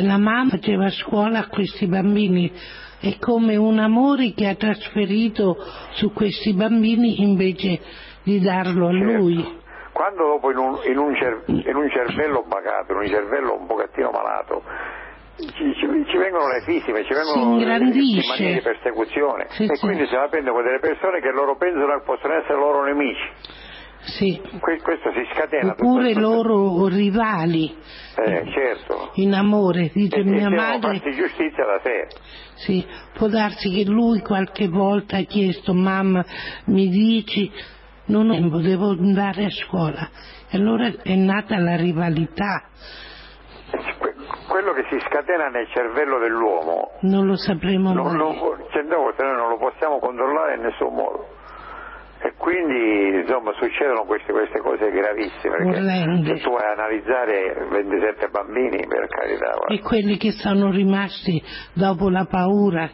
la mamma faceva scuola a questi bambini è come un amore che ha trasferito su questi bambini invece di darlo a certo. lui. Quando dopo in un, in, un cer- in un, cervello bagato, in un cervello un pochettino malato, ci, ci, ci vengono le fisime, ci vengono le, le manie di persecuzione sì, e sì. quindi se la prendono con delle persone che loro pensano che possono essere loro nemici. Sì. questo si scatena. Oppure loro rivali. Eh, certo. In amore, dice e, mia e madre. farsi giustizia da sé. Sì, può darsi che lui qualche volta ha chiesto mamma mi dici non ho tempo, devo andare a scuola. E allora è nata la rivalità. Quello che si scatena nel cervello dell'uomo non lo sapremo non mai. Lo, cioè, noi non lo possiamo controllare in nessun modo E quindi insomma succedono queste, queste cose gravissime, perché Orrende. se tu vai a analizzare 27 bambini per carità, guarda. E quelli che sono rimasti dopo la paura,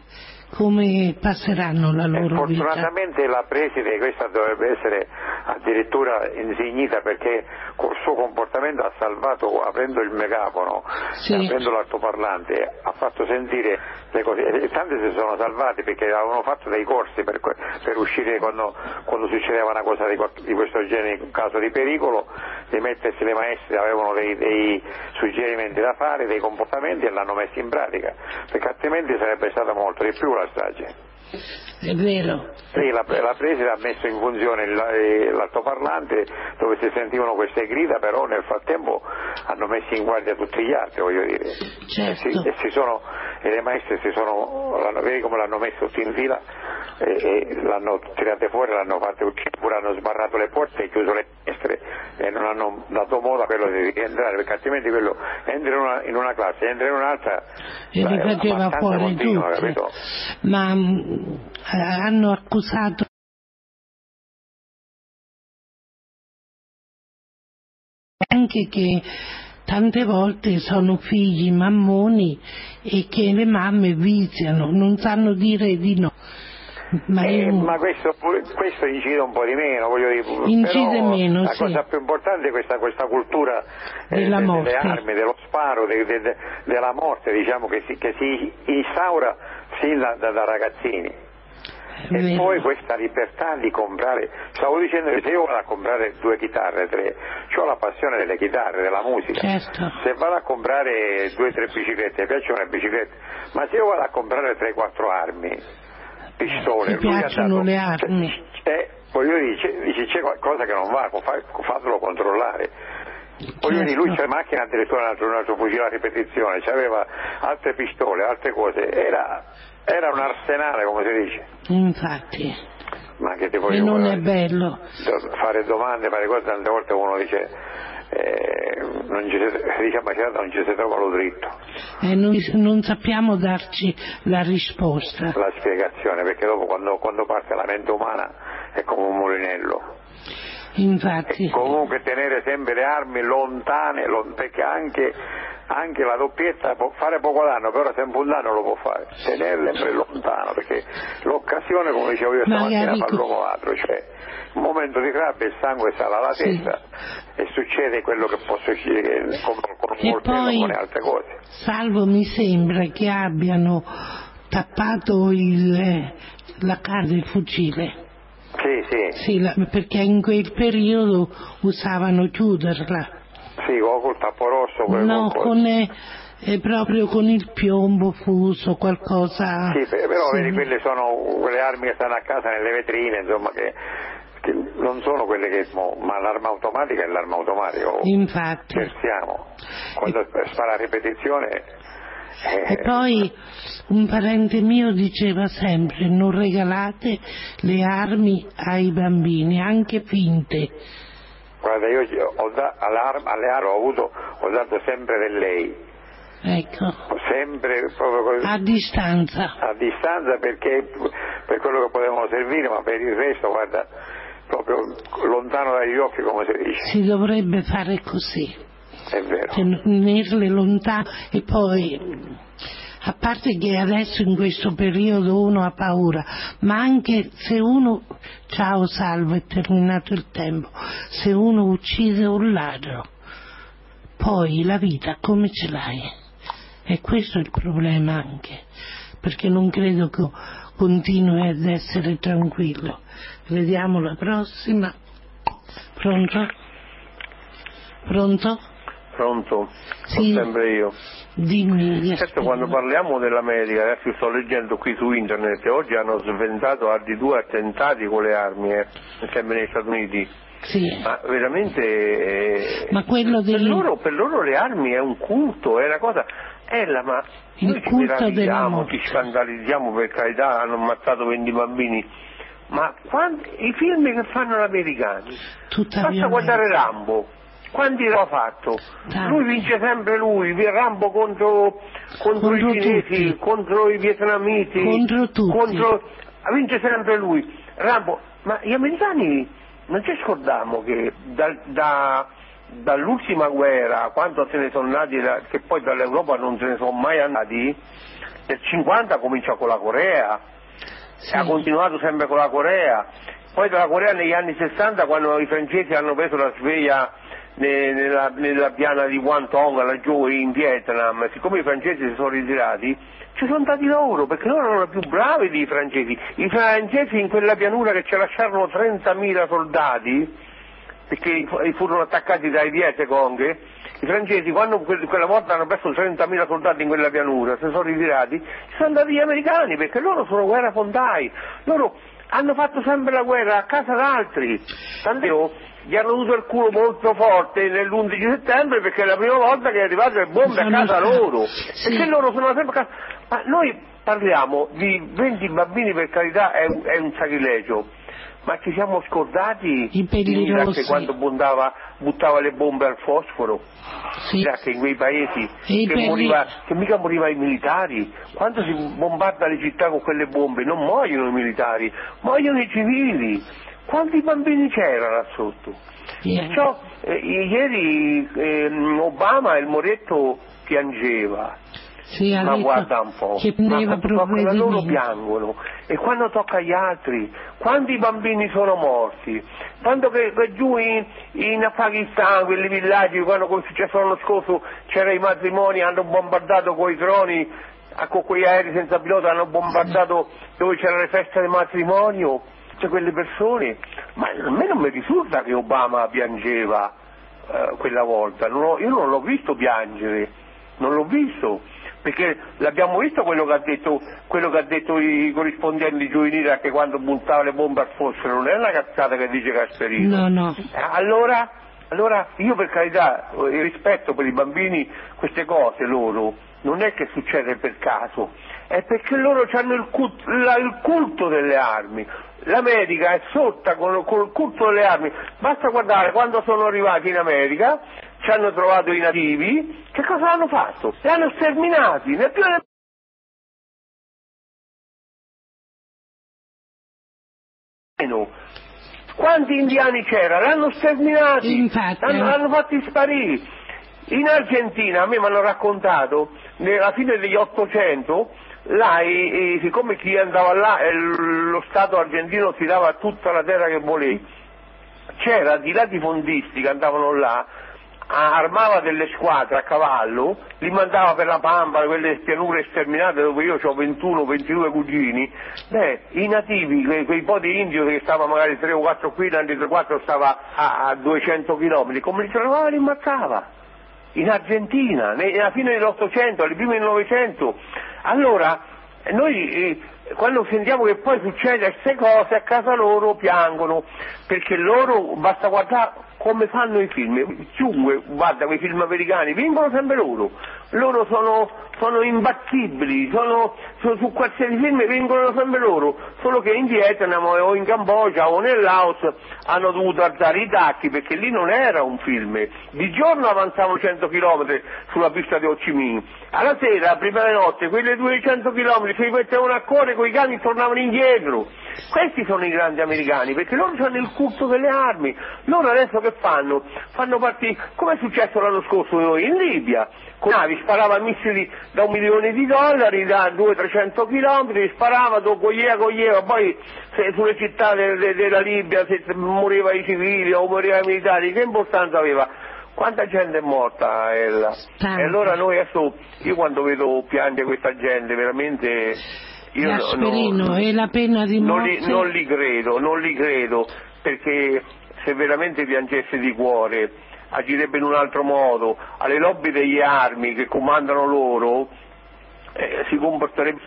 come passeranno la loro vita? Fortunatamente la preside, questa dovrebbe essere addirittura insignita perché col suo comportamento ha salvato, aprendo il megafono, Sì. aprendo l'altoparlante, ha fatto sentire le cose. E tante si sono salvate perché avevano fatto dei corsi per, per uscire quando, quando succedeva una cosa di, di questo genere, in caso di pericolo, di mettersi le maestre, avevano dei, dei suggerimenti da fare, dei comportamenti e l'hanno messi in pratica, perché altrimenti sarebbe stata molto di più la strage. È vero. Sì, la, la preside ha messo in funzione eh, l'altoparlante dove si sentivano queste grida, però nel frattempo hanno messo in guardia tutti gli altri, voglio dire. Certo. E, si- e si sono, e le maestre si sono, vedi come l'hanno messo tutti in fila e, e l'hanno tirate fuori, l'hanno fatte uscire, pure hanno sbarrato le porte e chiuso le finestre e non hanno dato modo a quello di rientrare, perché altrimenti quello entra in una, in una classe, entra in un'altra E li faceva fuori continua, tutti. capito? Ma mh, hanno accusato anche che tante volte sono figli mammoni e che le mamme viziano, non sanno dire di no. Ma Eh, io- ma questo, questo incide un po' di meno, voglio dire, Incide meno, la sì. cosa più importante è questa, questa cultura eh, morte. delle armi, dello sparo, de- de- de- della morte, diciamo, che si, che si instaura sin da, da- da ragazzini. E vero. poi questa libertà di comprare, stavo dicendo che se io vado a comprare due chitarre, tre, ho la passione delle chitarre, della musica, Certo. se vado a comprare due o tre biciclette, mi piacciono le biciclette, ma se io vado a comprare tre o quattro armi, pistole, Ti piacciono le armi? eh, voglio dire, dice, c'è qualcosa che non va, fa- fatelo controllare. Voglio dire, lui Certo. c'è macchina addirittura un altro, un altro fucile a ripetizione, aveva altre pistole, altre cose, era, era un arsenale come si dice. Infatti, Ma che ti e voglio non dire? è bello. Fare domande, fare cose, tante volte uno dice, eh, non ci si, ambasciata non ci si trova lo dritto, E non, non sappiamo darci la risposta. la spiegazione, perché dopo quando, quando parte la mente umana è come un mulinello. Infatti, Comunque tenere sempre le armi lontane, lon- perché anche, anche la doppietta può fare poco danno, però sempre un danno lo può fare, tenerle sempre lontano, perché l'occasione, come dicevo io stamattina, fa l'uomo ladro, cioè un momento di rabbia il sangue sale alla Sì. testa e succede quello che può succedere con, con E molte poi- con altre cose. salvo mi sembra che abbiano tappato il, la carta del fucile. Sì, sì, Sì, la- perché in quel periodo usavano chiuderla. sì, con col tappo rosso, No, con, eh, eh, proprio con il piombo fuso, qualcosa. Sì, pe- però sì. vedi, quelle sono quelle armi che stanno a casa nelle vetrine, insomma, che, che non sono quelle che. ma l'arma automatica è l'arma automatica. oh, Infatti. Scherziamo. Quando spara a ripetizione. E poi un parente mio diceva sempre non regalate le armi ai bambini, anche finte. Guarda, io ho da- alle armi ho avuto, ho dato sempre del lei, Ecco, sempre proprio così, a distanza. a distanza perché per quello che potevano servire, ma per il resto, guarda, proprio lontano dagli occhi come si dice, Si dovrebbe fare così, è vero. tenerle lontano e poi, a parte che adesso in questo periodo uno ha paura, ma anche se uno, ciao salvo, è terminato il tempo, se uno uccide un ladro, poi la vita come ce l'hai? E questo è il problema anche, perché non credo che continui ad essere tranquillo. Vediamo la prossima. Pronto? Pronto? Pronto? Sì. Sono sempre io. Dimmi. Certo, aspetta. quando parliamo dell'America, adesso sto leggendo qui su internet, oggi hanno sventato altri due attentati con le armi, eh, sempre negli Stati Uniti. Sì. Ma veramente... eh, Ma quello per, loro, per loro le armi è un culto, è una cosa... Ella, ma Il noi ci meravigliamo, ci scandalizziamo per carità, hanno ammazzato 20 bambini. Ma quanti- i film che fanno gli americani, Tutta basta violenza. guardare Rambo. Quanti l'ha fatto? Tanti. Lui vince sempre lui, Rambo contro, contro, Contro i cinesi, tutti. contro i vietnamiti, Contro tutti. contro- vince sempre lui. Rambo, ma gli americani non ci scordiamo che da, da, dall'ultima guerra, quando se ne sono andati, che poi dall'Europa non se ne sono mai andati, nel 50 cominciò con la Corea, sì. ha continuato sempre con la Corea, poi dalla Corea negli anni 60 quando i francesi hanno preso la sveglia nella, nella piana di Guantong laggiù in Vietnam, siccome i francesi si sono ritirati, ci sono andati loro, perché loro erano più bravi dei francesi. I francesi in quella pianura che ci lasciarono 30.000 soldati, perché furono attaccati dai Vietcong, i francesi quando quella volta hanno perso 30.000 soldati in quella pianura, si sono ritirati, ci sono andati gli americani, perché loro sono guerrafondai, loro hanno fatto sempre la guerra a casa d'altri, tant'è gli hanno avuto il culo molto forte nell'11 settembre perché è la prima volta che è arrivato le bombe a casa loro, sì. perché loro sono sempre a casa, ma noi parliamo di 20 bambini per carità è, è un sacrilegio, ma ci siamo scordati I di Iraq quando buttava, buttava, le bombe al fosforo, sì. che in quei paesi che, moriva, che, mica moriva i militari, quando si bombarda le città con quelle bombe non muoiono i militari, muoiono i civili, quanti bambini c'erano là sotto? Yeah. Perciò eh, ieri eh, Obama il Moretto piangeva, sì, ma guarda un po', che ma tocca loro piangono e quando tocca agli altri, quanti bambini sono morti? Quando che, che giù in, in, Pakistan, quelli villaggi, quando come è successo l'anno scorso, c'erano i matrimoni, hanno bombardato con i droni, con quei aerei senza pilota, hanno bombardato dove c'erano le feste del matrimonio, cioè quelle persone, ma a me non mi risulta che Obama piangeva eh, quella volta, non ho, io non l'ho visto piangere, non l'ho visto perché l'abbiamo visto quello che ha detto, quello che ha detto i corrispondenti giù in Iraq quando buttava le bombe al fosforo, non è una cazzata che dice Gasperino. No, no. Allora, allora io per carità eh, rispetto per i bambini queste cose loro, non è che succede per caso, è perché loro hanno il culto, la, il culto delle armi. L'America è sotta con, con il culto delle armi. Basta guardare quando sono arrivati in America, ci hanno trovato i nativi, che cosa hanno fatto? Li hanno sterminati, né più né meno. Quanti indiani c'erano? L'hanno sterminati, l'hanno, l'hanno fatti sparire. In Argentina, a me mi hanno raccontato, nella fine degli 800, là, e, e, siccome chi andava là, eh, lo Stato argentino si dava tutta la terra che voleva, c'era di là di fondisti che andavano là, armava delle squadre a cavallo, li mandava per la Pampa, quelle pianure sterminate dove io ho 21-22 cugini, beh, i nativi, quei, quei po' di indio che stavano magari 3 o 4 qui, l'anno 3-4 stava a, a 200 km, come li trovava li ammazzava. In Argentina, nella fine dell'Ottocento, alle prime del Novecento. Allora, noi eh, quando sentiamo che poi succede queste cose a casa loro piangono, perché loro basta guardare come fanno i film, chiunque guarda quei film americani, vincono sempre loro, loro sono, sono imbattibili, sono, sono, su qualsiasi film vincono sempre loro, solo che in Vietnam o in Cambogia o nel Laos hanno dovuto alzare i tacchi perché lì non era un film, di giorno avanzavano 100 km sulla pista di Ho Chi Minh, alla sera, prima di notte, quelle 200 km si mettevano a correre con i cani e tornavano indietro, questi sono i grandi americani perché loro hanno il culto delle armi, loro adesso che fanno? Fanno partire, come è successo l'anno scorso noi in Libia, con navi sparava missili da un milione di dollari, da 200-300 km, sparava, coglieva, coglieva, poi se sulle città de, de, della Libia se moriva i civili o moriva i militari, che importanza aveva? Quanta gente è morta Ella? E allora noi adesso, io quando vedo piangere questa gente veramente... Io Gasperino, no, e la pena di morte? Non li, non li credo, non li credo, perché se veramente piangesse di cuore agirebbe in un altro modo, alle lobby degli armi che comandano loro eh, si comporterebbe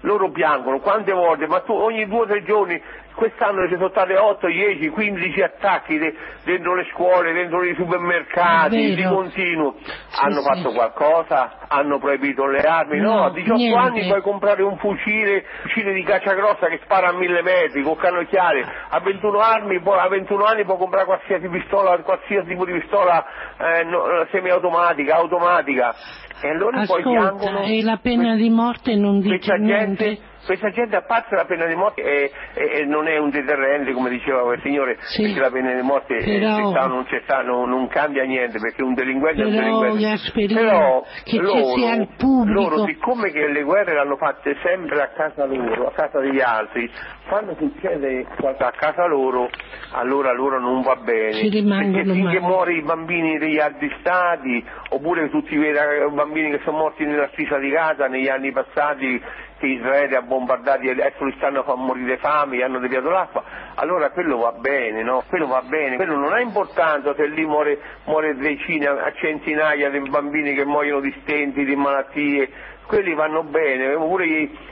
loro piangono, quante volte, ma tu ogni due o tre giorni quest'anno ci sono state 8, 10, 15 attacchi de, dentro le scuole, dentro i supermercati, di continuo. Hanno sì, fatto sì. qualcosa? Hanno proibito le armi? No, no a 18 niente. anni puoi comprare un fucile, fucile di caccia grossa che spara a mille metri, con cannocchiale. A 21, armi, a 21 anni puoi comprare qualsiasi pistola, qualsiasi tipo di pistola eh, no, semiautomatica, automatica. E allora Ascolta, poi piangono. E la pena di morte non dice niente? Gente, questa gente a parte la pena di morte è, è, non è un deterrente come diceva quel signore, Sì. perché la pena di morte eh, Però- c'è sta o non c'è sta, non, non cambia niente perché un delinquente è un delinquente. Gasperino, Però che loro, il pubblico. loro siccome che le guerre le hanno fatte sempre a casa loro, a casa degli altri, quando succede qualcosa a casa loro, allora loro non va bene. Ci perché finché muore i bambini degli altri stati, oppure tutti i bambini che sono morti nella striscia di Gaza negli anni passati, che Israele ha bombardato e adesso li stanno a far morire fame, gli hanno deviato l'acqua, allora quello va bene, no? Quello va bene, quello non ha importanza se lì muore, muore decine a centinaia di bambini che muoiono di stenti, di malattie, quelli vanno bene, oppure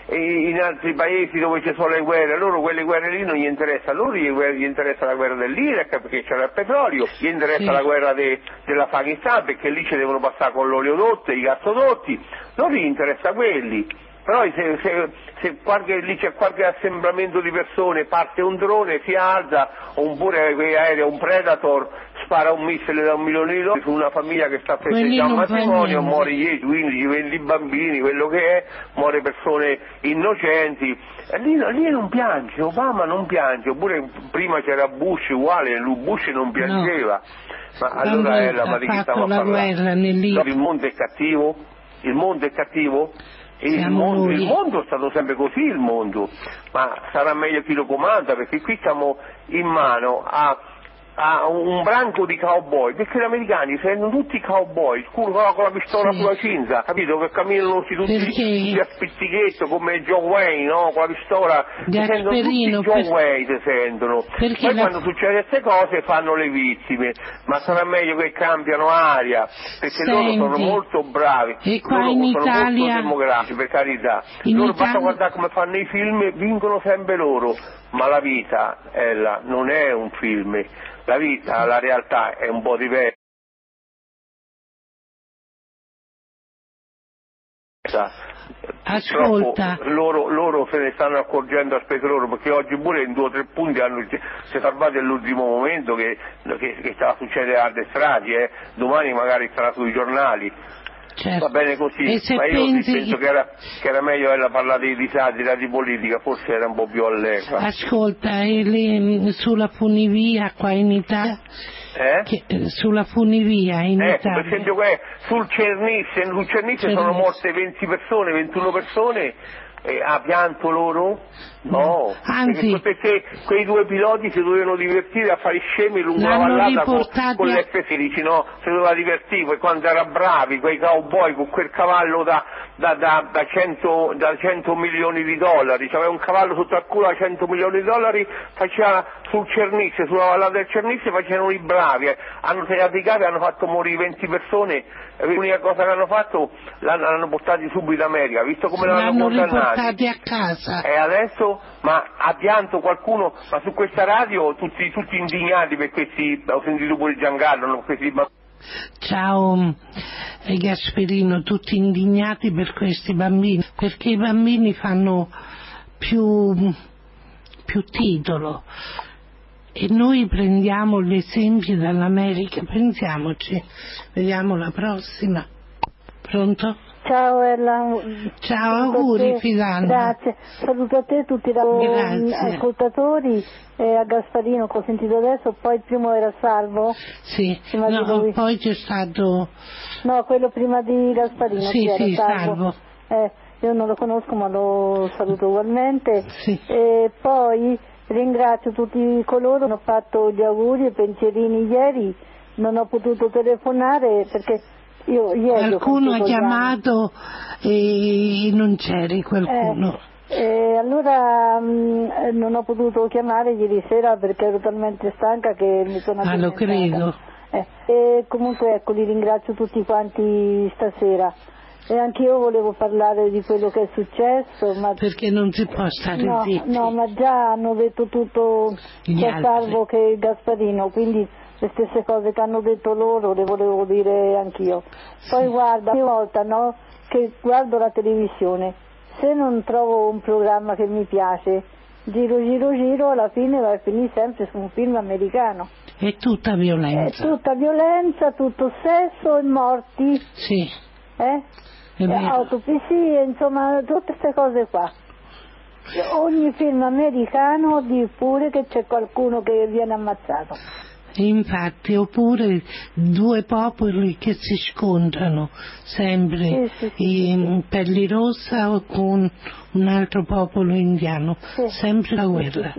in altri paesi dove ci sono le guerre, loro quelle guerre lì non gli interessa, loro gli, gli interessa la guerra dell'Iraq perché c'era il petrolio, gli interessa Sì. la guerra de- dell'Afghanistan perché lì ci devono passare con l'oleodotto, i gassodotti, non gli interessa quelli. Però se, se- se qualche- lì c'è qualche assembramento di persone, parte un drone, si alza, oppure aerei, un Predator, spara un missile da un milione di dollari su una famiglia che sta festeggiando un matrimonio, muore 10, 15, 20 bambini, quello che è, muore persone innocenti. E lì, lì non piange, Obama non piange, oppure prima c'era Bush uguale, lui Bush non piangeva. Ma Quando allora è la ma di chi fatto stiamo a la parlare? guerra nell'Iraq. Il mondo è cattivo? Il mondo è cattivo? Il mondo, il mondo è stato sempre così il mondo, ma sarà meglio chi lo comanda perché qui siamo in mano a, a un branco di cowboy, perché gli americani sono tutti cowboy, con la, con la pistola Sì. sulla cinta, capito? Che camminano tutti, tutti, a spizzichetto come John Wayne, no? Con la pistola, si sentono tutti Gasperino, John per- Wayne si sentono. Perché Poi la- quando succedono queste cose fanno le vittime, ma sarà meglio che cambiano aria, perché loro sono Senti, molto bravi, e qua loro in sono Italia- molto demografici, per carità. In loro basta Italia- guardare come fanno i film, vincono sempre loro, ma la vita, Ella, non è un film, la vita, la realtà è un po' diversa. Ascolta. Loro, loro se ne stanno accorgendo a spese loro perché oggi pure in due o tre punti hanno, si è salvato all'ultimo momento che, che, che stava succedendo altre stragi, eh. domani magari sarà sui giornali. Certo. Va bene così, ma io pensi- penso che era, che era meglio ella parlare di, satira, di politica, forse era un po' più allegra. Ascolta, le- sulla funivia qua in Italia, Eh? che- eh, sulla funivia in Ecco, per Italia, esempio que- sul Cernisse, sul Cernisse Cernisse. sono morte 20 persone, 21 persone, e ha pianto loro? No, Anzi- perché, quei due piloti si dovevano divertire a fare scemi lungo la vallata con, riportati con a- l'F-16, no? Si doveva divertire, quando era bravi, quei cowboy con quel cavallo da, da, da, da 100, da 100 milioni di dollari, c'aveva un cavallo sotto al culo da 100 milioni di dollari, faceva sul Cernisse, sulla vallata del Cernisse facevano i bravi, eh. hanno tagliato i capi, hanno fatto morire 20 persone, l'unica cosa che hanno fatto l'hanno, l'hanno portati subito in America, visto come l'hanno l'hanno condannati. E adesso, ma ha pianto qualcuno, ma su questa radio tutti, tutti indignati per questi, ho sentito pure Giancarlo, questi bambini. Ciao eh, Gasperino, tutti indignati per questi bambini, perché i bambini fanno più, più titolo e noi prendiamo gli esempi dall'America, pensiamoci, vediamo la prossima. Pronto? Ciao Ella. Ciao, auguri. Fidanna. Grazie. Saluto a te tutti i Grazie. ascoltatori e a Gasparino che ho sentito adesso, poi il primo era Salvo. Sì, no, poi c'è stato... No, quello prima di Gasparino. Sì, sì, Salvo. Eh, io non lo conosco ma lo saluto ugualmente. Sì. E poi ringrazio tutti coloro che hanno fatto gli auguri e pensierini ieri. Non ho potuto telefonare perché io ho Qualcuno ha chiamato e non c'eri qualcuno. Eh, allora mh, eh, non ho potuto chiamare ieri sera perché ero talmente stanca che mi sono Ah, lo addormentata. credo. Eh, e comunque ecco, li ringrazio tutti quanti stasera. E anch'io volevo parlare di quello che è successo, ma Perché non si può stare no, zitti. no, ma già hanno detto tutto Gli. Salvo che Gasparino, quindi le stesse cose che hanno detto loro le volevo dire anch'io. Poi guarda, ogni volta no, che guardo la televisione, se non trovo un programma che mi piace, giro, giro, giro, alla fine va a finire sempre su un film americano. È tutta È violenza. tutta violenza, tutto sesso e morti, Sì, eh? è vero. autopsie, insomma, tutte queste cose qua. ogni film americano di pure che c'è qualcuno che viene ammazzato. Infatti, oppure due popoli che si scontrano sempre, Sì, sì, in pelli rossa o con un altro popolo indiano, sempre la guerra.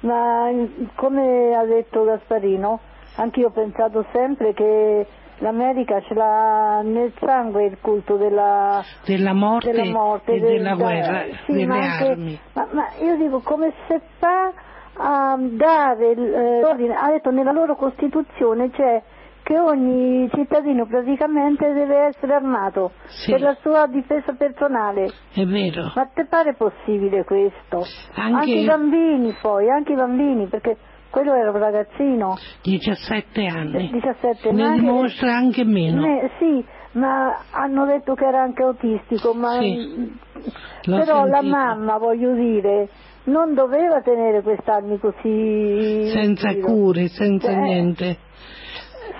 Ma mm, come ha detto Gasparino, anche io ho pensato sempre che l'America ce l'ha nel sangue il culto della, Della morte, della morte, e del- della guerra, sì, delle ma anche- armi. Ma, ma io dico come se fa a dare il, eh, l'ordine, ha detto nella loro Costituzione c'è che ogni cittadino praticamente deve essere armato Sì. per la sua difesa personale. È vero. Ma te pare possibile questo? Anche- i bambini poi, anche i bambini, perché quello era un ragazzino, 17 anni. 17 Ne anni. dimostra anche meno. Ne- sì, ma hanno detto che era anche autistico, ma Sì, l'ho però la sentito. mamma, voglio dire, non doveva tenere quest'armi così Senza cure, senza Cioè, niente.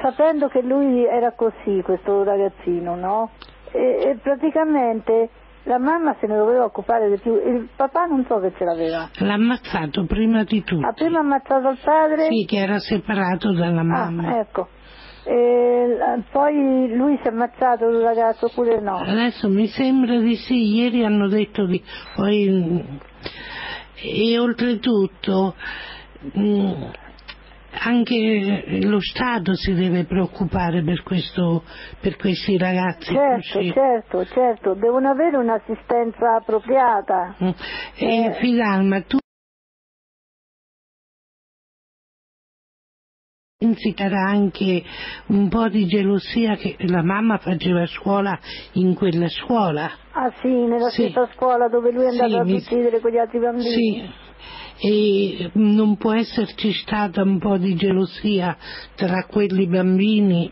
Sapendo che lui era così, questo ragazzino, no? E, e praticamente la mamma se ne doveva occupare di più, il papà non so che ce l'aveva. L'ha ammazzato prima di tutto. Ha prima ammazzato il padre. Sì, che era separato dalla mamma. Ah, ecco. E, poi lui si è ammazzato il ragazzo oppure no? Adesso mi sembra di sì, ieri hanno detto di... Poi, e oltretutto mm, anche lo Stato si deve preoccupare per, questo, per questi ragazzi Certo, così. certo, certo, devono avere un'assistenza appropriata. Mm. E Eh. Fidalma, tu era anche un po' di gelosia che la mamma faceva scuola in quella scuola? Ah sì, nella Sì. stessa scuola dove lui è Sì, andato mi- a uccidere quegli altri bambini. Sì, e non può esserci stata un po' di gelosia tra quelli bambini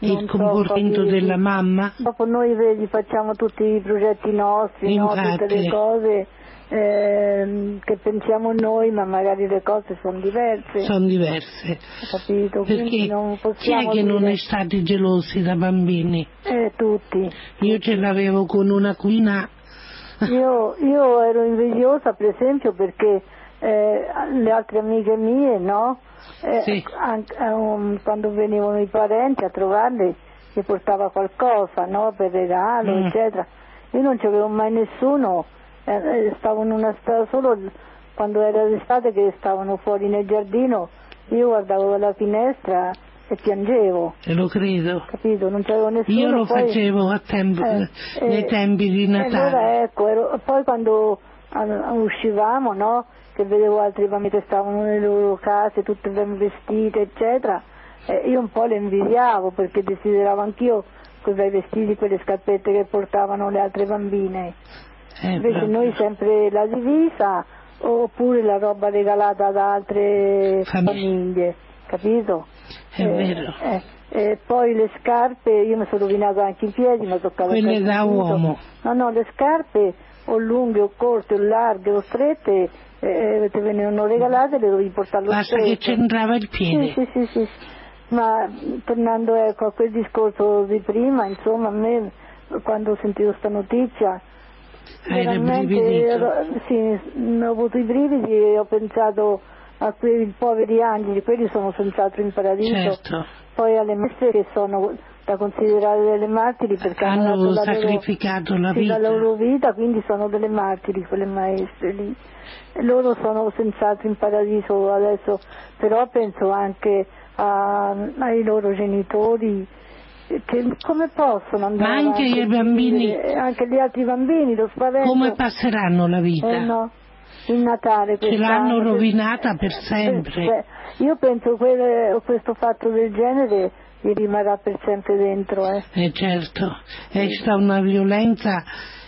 e Non il so, comportamento capito. della mamma? Dopo noi vedi facciamo tutti i progetti nostri, no? tutte le cose ehm, che pensiamo noi, ma magari le cose sono diverse. Sono diverse. Capito? Quindi Perché non chi possiamo è che non dire- è stati gelosi da bambini? Eh, tutti. Io ce l'avevo con una cuina Io, io ero invidiosa per esempio perché eh, le altre amiche mie, no? Eh, Sì. anche, eh, um, quando venivano i parenti a trovarle gli portava qualcosa, no? Per regalo, Mm. eccetera. Io non c'avevo mai nessuno, eh, stavo in una strada solo quando era d'estate che stavano fuori nel giardino, io guardavo dalla finestra e piangevo, e lo credo. capito? Non c'avevo nessuno. Io lo poi- facevo a tempo, eh, nei eh, tempi di Natale. allora ecco, ero- poi quando ah, uscivamo, no? Che vedevo altri bambini che stavano nelle loro case, tutte ben vestite, eccetera, eh, io un po' le invidiavo perché desideravo anch'io quei bei vestiti, quelle scarpette che portavano le altre bambine. Eh, Invece noi sempre la divisa oppure la roba regalata da altre Famiglie. famiglie, capito? È Eh, vero. eh, e poi le scarpe, io mi sono rovinato anche i piedi, mi ho toccato Quelle da dito. uomo. No, no, le scarpe o lunghe o corte o larghe o strette eh, te venivano regalate le dovevi portare allo Basta che stretto. c'entrava il piede. Sì, sì, sì, sì. Ma tornando ecco, a quel discorso di prima, insomma, a me quando ho sentito questa notizia veramente ero- sì, ho avuto i brividi e ho pensato a quei poveri angeli, quelli sono senz'altro in paradiso, Certo, poi alle messe che sono da considerare delle martiri perché hanno, hanno la loro- sacrificato la sì, vita. la loro vita, quindi sono delle martiri quelle maestre lì. Loro sono senz'altro in paradiso adesso, però penso anche a- ai loro genitori che come possono andare Ma anche i bambini- vivere, anche gli altri bambini, lo spavento. Come passeranno la vita? Eh no, il Natale Ce l'hanno rovinata per sempre. Eh, Io penso che questo fatto del genere gli rimarrà per sempre dentro. Eh. Eh certo, è stata una violenza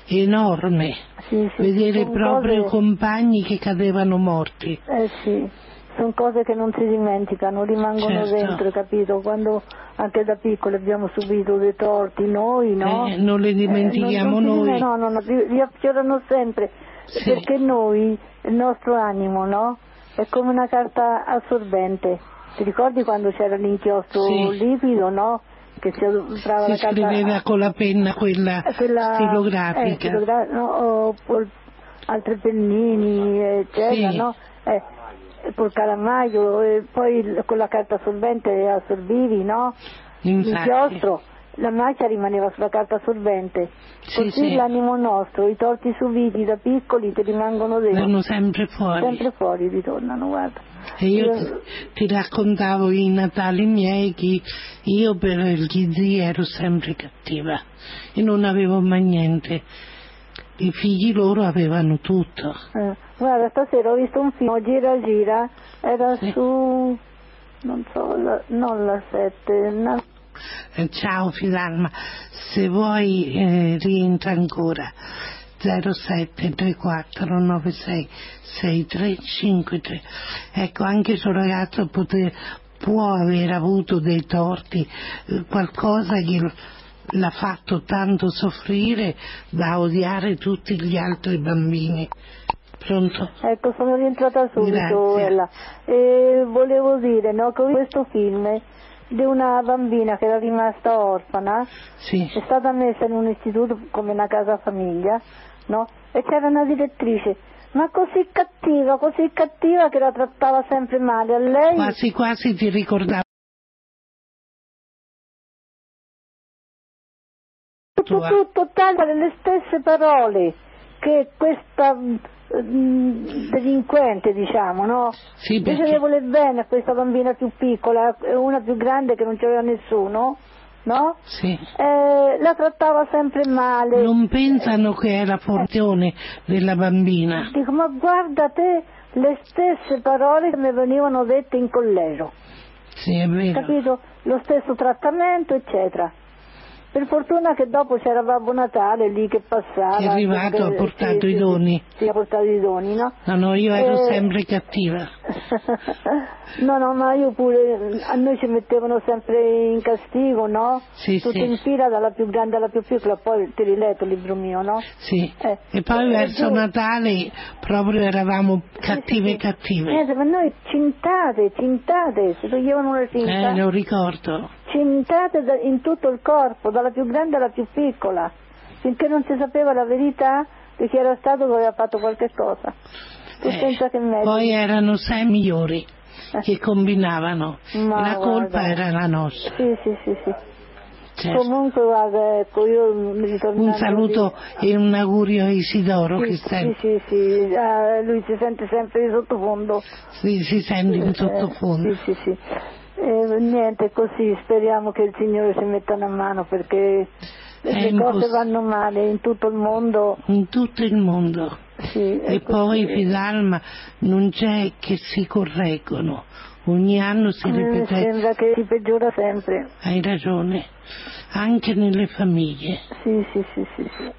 enorme. Sì, sì, Vedere proprio cose- compagni che cadevano morti. Eh sì, sono cose che non si dimenticano, rimangono Certo. dentro, capito? Quando anche da piccoli abbiamo subito dei torti noi, no? Eh, non le dimentichiamo Eh, non- non si noi. No, no, no, li affiorano sempre, Sì. perché noi, il nostro animo, no? È come una carta assorbente. Ti ricordi quando c'era l'inchiostro Sì. liquido, no? Che si Si la carta... scriveva con la penna quella, eh, quella- stilografica. eh, stilogra- no, o- o- altre pennini, eccetera, Sì. no? Eh, col calamaio e poi con la carta solvente assorbivi, no? Infatti. L'inchiostro, la macchia rimaneva sulla carta solvente. Sì, Così sì. l'animo nostro, i torti subiti da piccoli ti rimangono dentro. Vanno sempre fuori. Sempre fuori ritornano, guarda. E io ti, ti raccontavo i Natali miei che io per gli zii ero sempre cattiva e non avevo mai niente. I figli loro avevano tutto. Eh, guarda, stasera ho visto un film, Gira Gira, era su, non so, la, non la 7, Eh, Ciao Filalma, se vuoi eh, rientra ancora 073496 6353. Ecco, anche il suo ragazzo pote- può aver avuto dei torti, eh, qualcosa che l- l'ha fatto tanto soffrire da odiare tutti gli altri bambini. Pronto? Ecco, sono rientrata subito. Ella. E volevo dire, no, che questo film di una bambina che era rimasta orfana, Sì. è stata messa in un istituto come una casa famiglia, no? E c'era una direttrice, ma così cattiva, così cattiva che la trattava sempre male a lei. Quasi quasi ti ricordavo. Tutto, tutto taglia le stesse parole che questa mm, delinquente, diciamo, no? Sì, Invece perché- di voler bene a questa bambina più piccola e una più grande che non c'aveva nessuno, no? Sì. Eh, la trattava sempre male. Non pensano che è la fortuna della bambina. Dico, ma guarda te le stesse parole che mi venivano dette in collegio, Sì, è vero. capito? Lo stesso trattamento, eccetera. Per fortuna che dopo c'era Babbo Natale lì che passava. È arrivato, che- ha portato sì, i sì, doni. Sì, ha portato i doni, no? No, no, io ero Eh, sempre cattiva. no, no, ma io pure, a noi ci mettevano sempre in castigo, no? Sì, Tutti sì. in fila dalla più grande alla più piccola, poi ti riletto il libro mio, no? Sì. Eh, E poi eh, verso giù- Natale proprio eravamo cattive cattive. Niente, ma noi cintate, cintate, si toglievano la cinta. Eh, lo ricordo. Cintate in tutto il corpo, dalla più grande alla più piccola, finché non si sapeva la verità di chi era stato che aveva fatto qualche cosa. Eh, che. Poi erano sei migliori che combinavano. Ma la colpa guarda. era la nostra. Sì, sì, sì, sì. Certo. Comunque guarda, ecco, io mi ritorno. Un saluto e un augurio a Isidoro che Sì, sta- sì, sì, sì, ah, lui si sente sempre di sottofondo. si, si sente in Eh, sottofondo. sì, sì, sì. Eh, niente, così speriamo che il Signore ci metta una mano perché le imposs- cose vanno male in tutto il mondo. In tutto il mondo. Sì, E poi così. Fidalma non c'è che si correggono. Ogni anno si me ripete. sembra che si peggiora sempre. Hai ragione. Anche nelle famiglie Sì, sì, sì, sì, sì.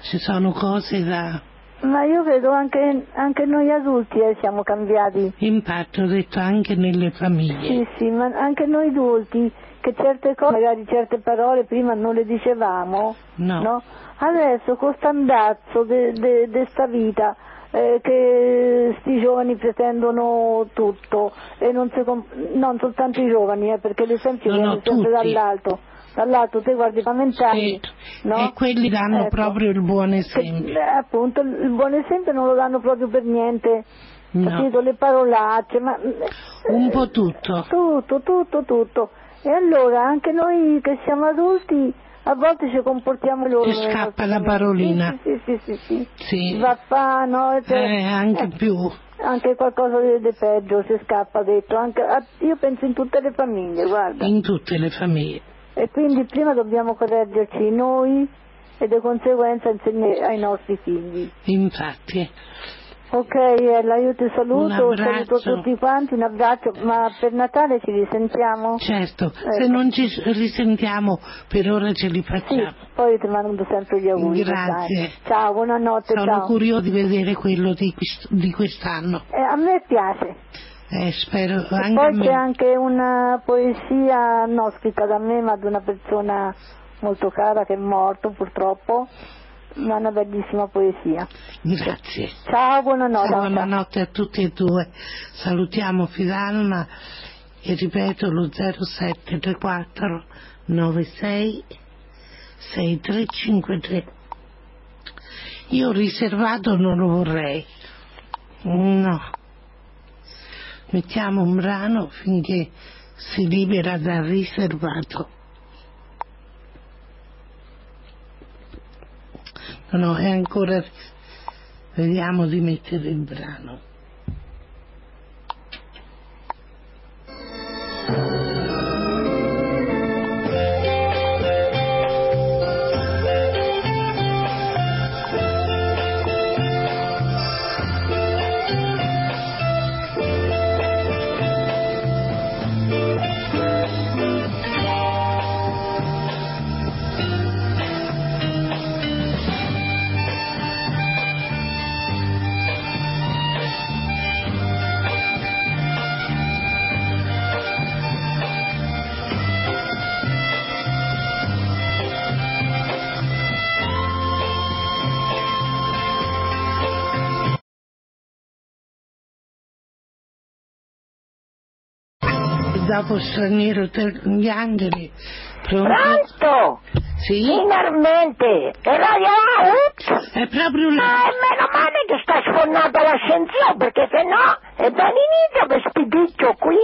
ci sono cose da. Ma io vedo anche, anche noi adulti eh, siamo cambiati. Infatti ho detto anche nelle famiglie. Sì, sì, ma anche noi adulti, che certe cose, magari certe parole prima non le dicevamo, No. Adesso con sto andazzo di sta vita, eh, che sti giovani pretendono tutto, e non, comp- non soltanto i giovani, eh, perché l'esempio No, no, viene sempre tutti. dall'alto. Dall'alto te guardi i parlamentari, no? E quelli danno Ecco. proprio il buon Che, esempio. eh, appunto, il buon esempio non lo danno proprio per niente. No. Capito? Le parolacce, ma... Un po' tutto. Tutto, tutto, tutto. E allora anche noi che siamo adulti a volte ci comportiamo loro. Ti scappa la parolina. Sì, sì, sì, sì. Sì. Va fa, no? e te- Eh, anche eh, più. Anche qualcosa di, di peggio si scappa detto. Anche, io penso in tutte le famiglie, guarda. In tutte le famiglie. E quindi prima dobbiamo correggerci noi e di conseguenza insegnare ai nostri figli. Infatti. Ok, Ella, io ti Un saluto, saluto tutti quanti, un abbraccio, ma per Natale ci risentiamo? Certo, se Ecco. non ci risentiamo per ora ce li Sì, facciamo. poi ti mando sempre gli auguri. Grazie. dai. Ciao, buonanotte, Sono ciao. curioso di vedere quello di quest'anno. Eh, a me piace. Eh, spero anche poi c'è anche una poesia, non scritta da me, ma di una persona molto cara che è morto purtroppo, ma una bellissima poesia. Grazie. Ciao, buonanotte. Buonanotte a tutti e due. Salutiamo Fidalma e ripeto lo 0734 96 6353. Io riservato non lo vorrei. No. Mettiamo un brano finché si libera dal riservato. No, no, è ancora... Vediamo di mettere il brano. Dopo straniero gli angeli. Pronto? Pronto? Sì? Finalmente! E radio out? È proprio lì. Eh, meno male che sta sfornata l'ascensore, perché se no è ben inizio per spidiccio qui.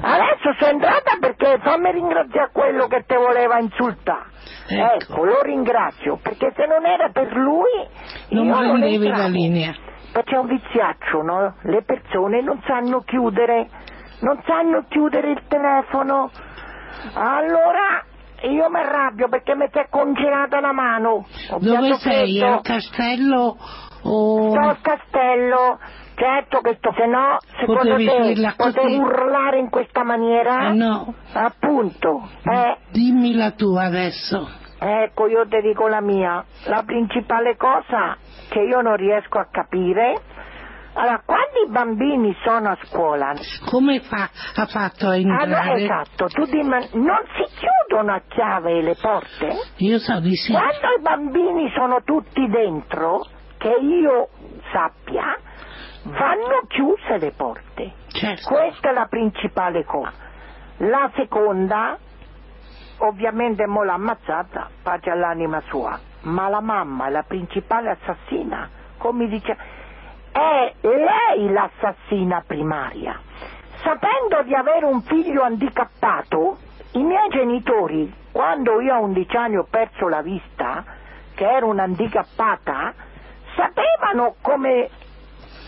Adesso sei entrata perché fammi ringraziare quello che te voleva insultare. Ecco, ecco lo ringrazio, perché se non era per lui... non prendevi la linea. Perché è un viziaccio, no? Le persone non sanno chiudere, non sanno chiudere il telefono. Allora io mi arrabbio perché mi si è congelata la mano. Ho Dove sei? Al castello o... Sto al castello. Certo che sto, se no, secondo Potevi te, potevi urlare in questa maniera? Eh, no. Appunto. Eh, Dimmi la tua adesso. ecco, io ti dico la mia. La principale cosa che io non riesco a capire, allora, quando i bambini sono a scuola, Come fa, ha fatto a allora, entrare? esatto, tu dimmi, non si chiudono a chiave le porte? Io so di sì. Quando i bambini sono tutti dentro, che io sappia, vanno chiuse le porte. Certo. Questa è la principale cosa. La seconda, ovviamente mo l'ha ammazzata, pace all'anima sua, ma la mamma è la principale assassina, come dice, è lei l'assassina primaria. Sapendo di avere un figlio handicappato, i miei genitori, quando io a 11 anni ho perso la vista, che ero un'handicappata, sapevano come,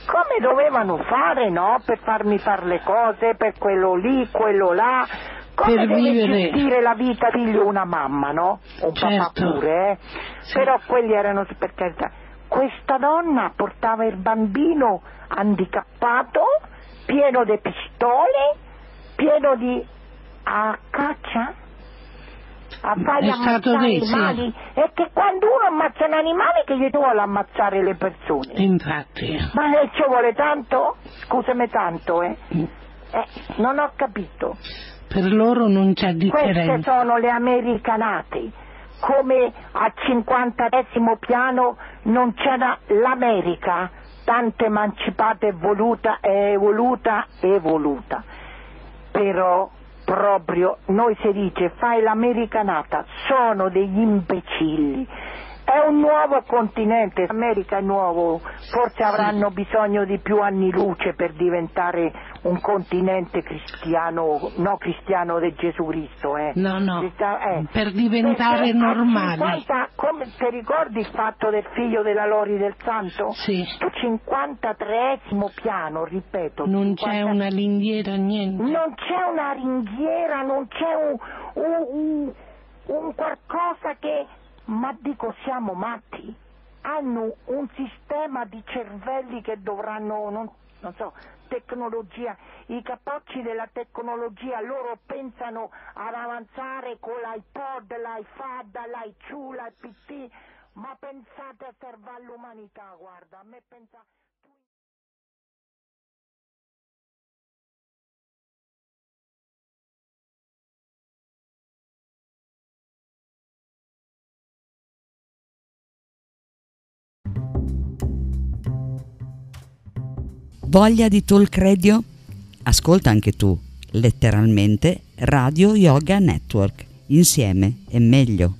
come dovevano fare, no? Per farmi fare le cose, per quello lì, quello là. Come Per deve vivere. gestire la vita figlio una mamma, no? Un papà Certo. pure, eh? Però quelli erano per carità. Questa donna portava il bambino handicappato, pieno di pistole, pieno di... a caccia? A stato ammazzare lì, i sì. animali? E che quando uno ammazza un animale che gli vuole ammazzare le persone? Infatti. Ma lei ci vuole tanto? Scusami tanto, eh? Eh, non ho capito. Per loro non c'è Queste differenza. sono le americanate. Come al 50 piano non c'era l'America, tanto emancipata e voluta, e evoluta, evoluta. Però proprio noi si dice fai l'americanata, sono degli imbecilli. È un nuovo continente, l'America è nuovo, forse avranno bisogno di più anni luce per diventare un continente cristiano, no cristiano di Gesù Cristo, eh. No, no, eh. per diventare Perché normali. a 50 come ti ricordi il fatto del figlio della Lori del Santo? Sì. Sto 53 piano, ripeto. Non c'è 50 una ringhiera, niente. non c'è una ringhiera, non c'è un, un- un- un qualcosa che... Ma dico, siamo matti? Hanno un sistema di cervelli che dovranno, non, non so, tecnologia, i capocci della tecnologia, loro pensano ad avanzare con l'iPod, l'iPad, l'iChu, l'iPT, ma pensate a salvare l'umanità, guarda, a me pensa... Voglia di Talk Radio? Ascolta anche tu, letteralmente Radio Yoga Network. Insieme è meglio.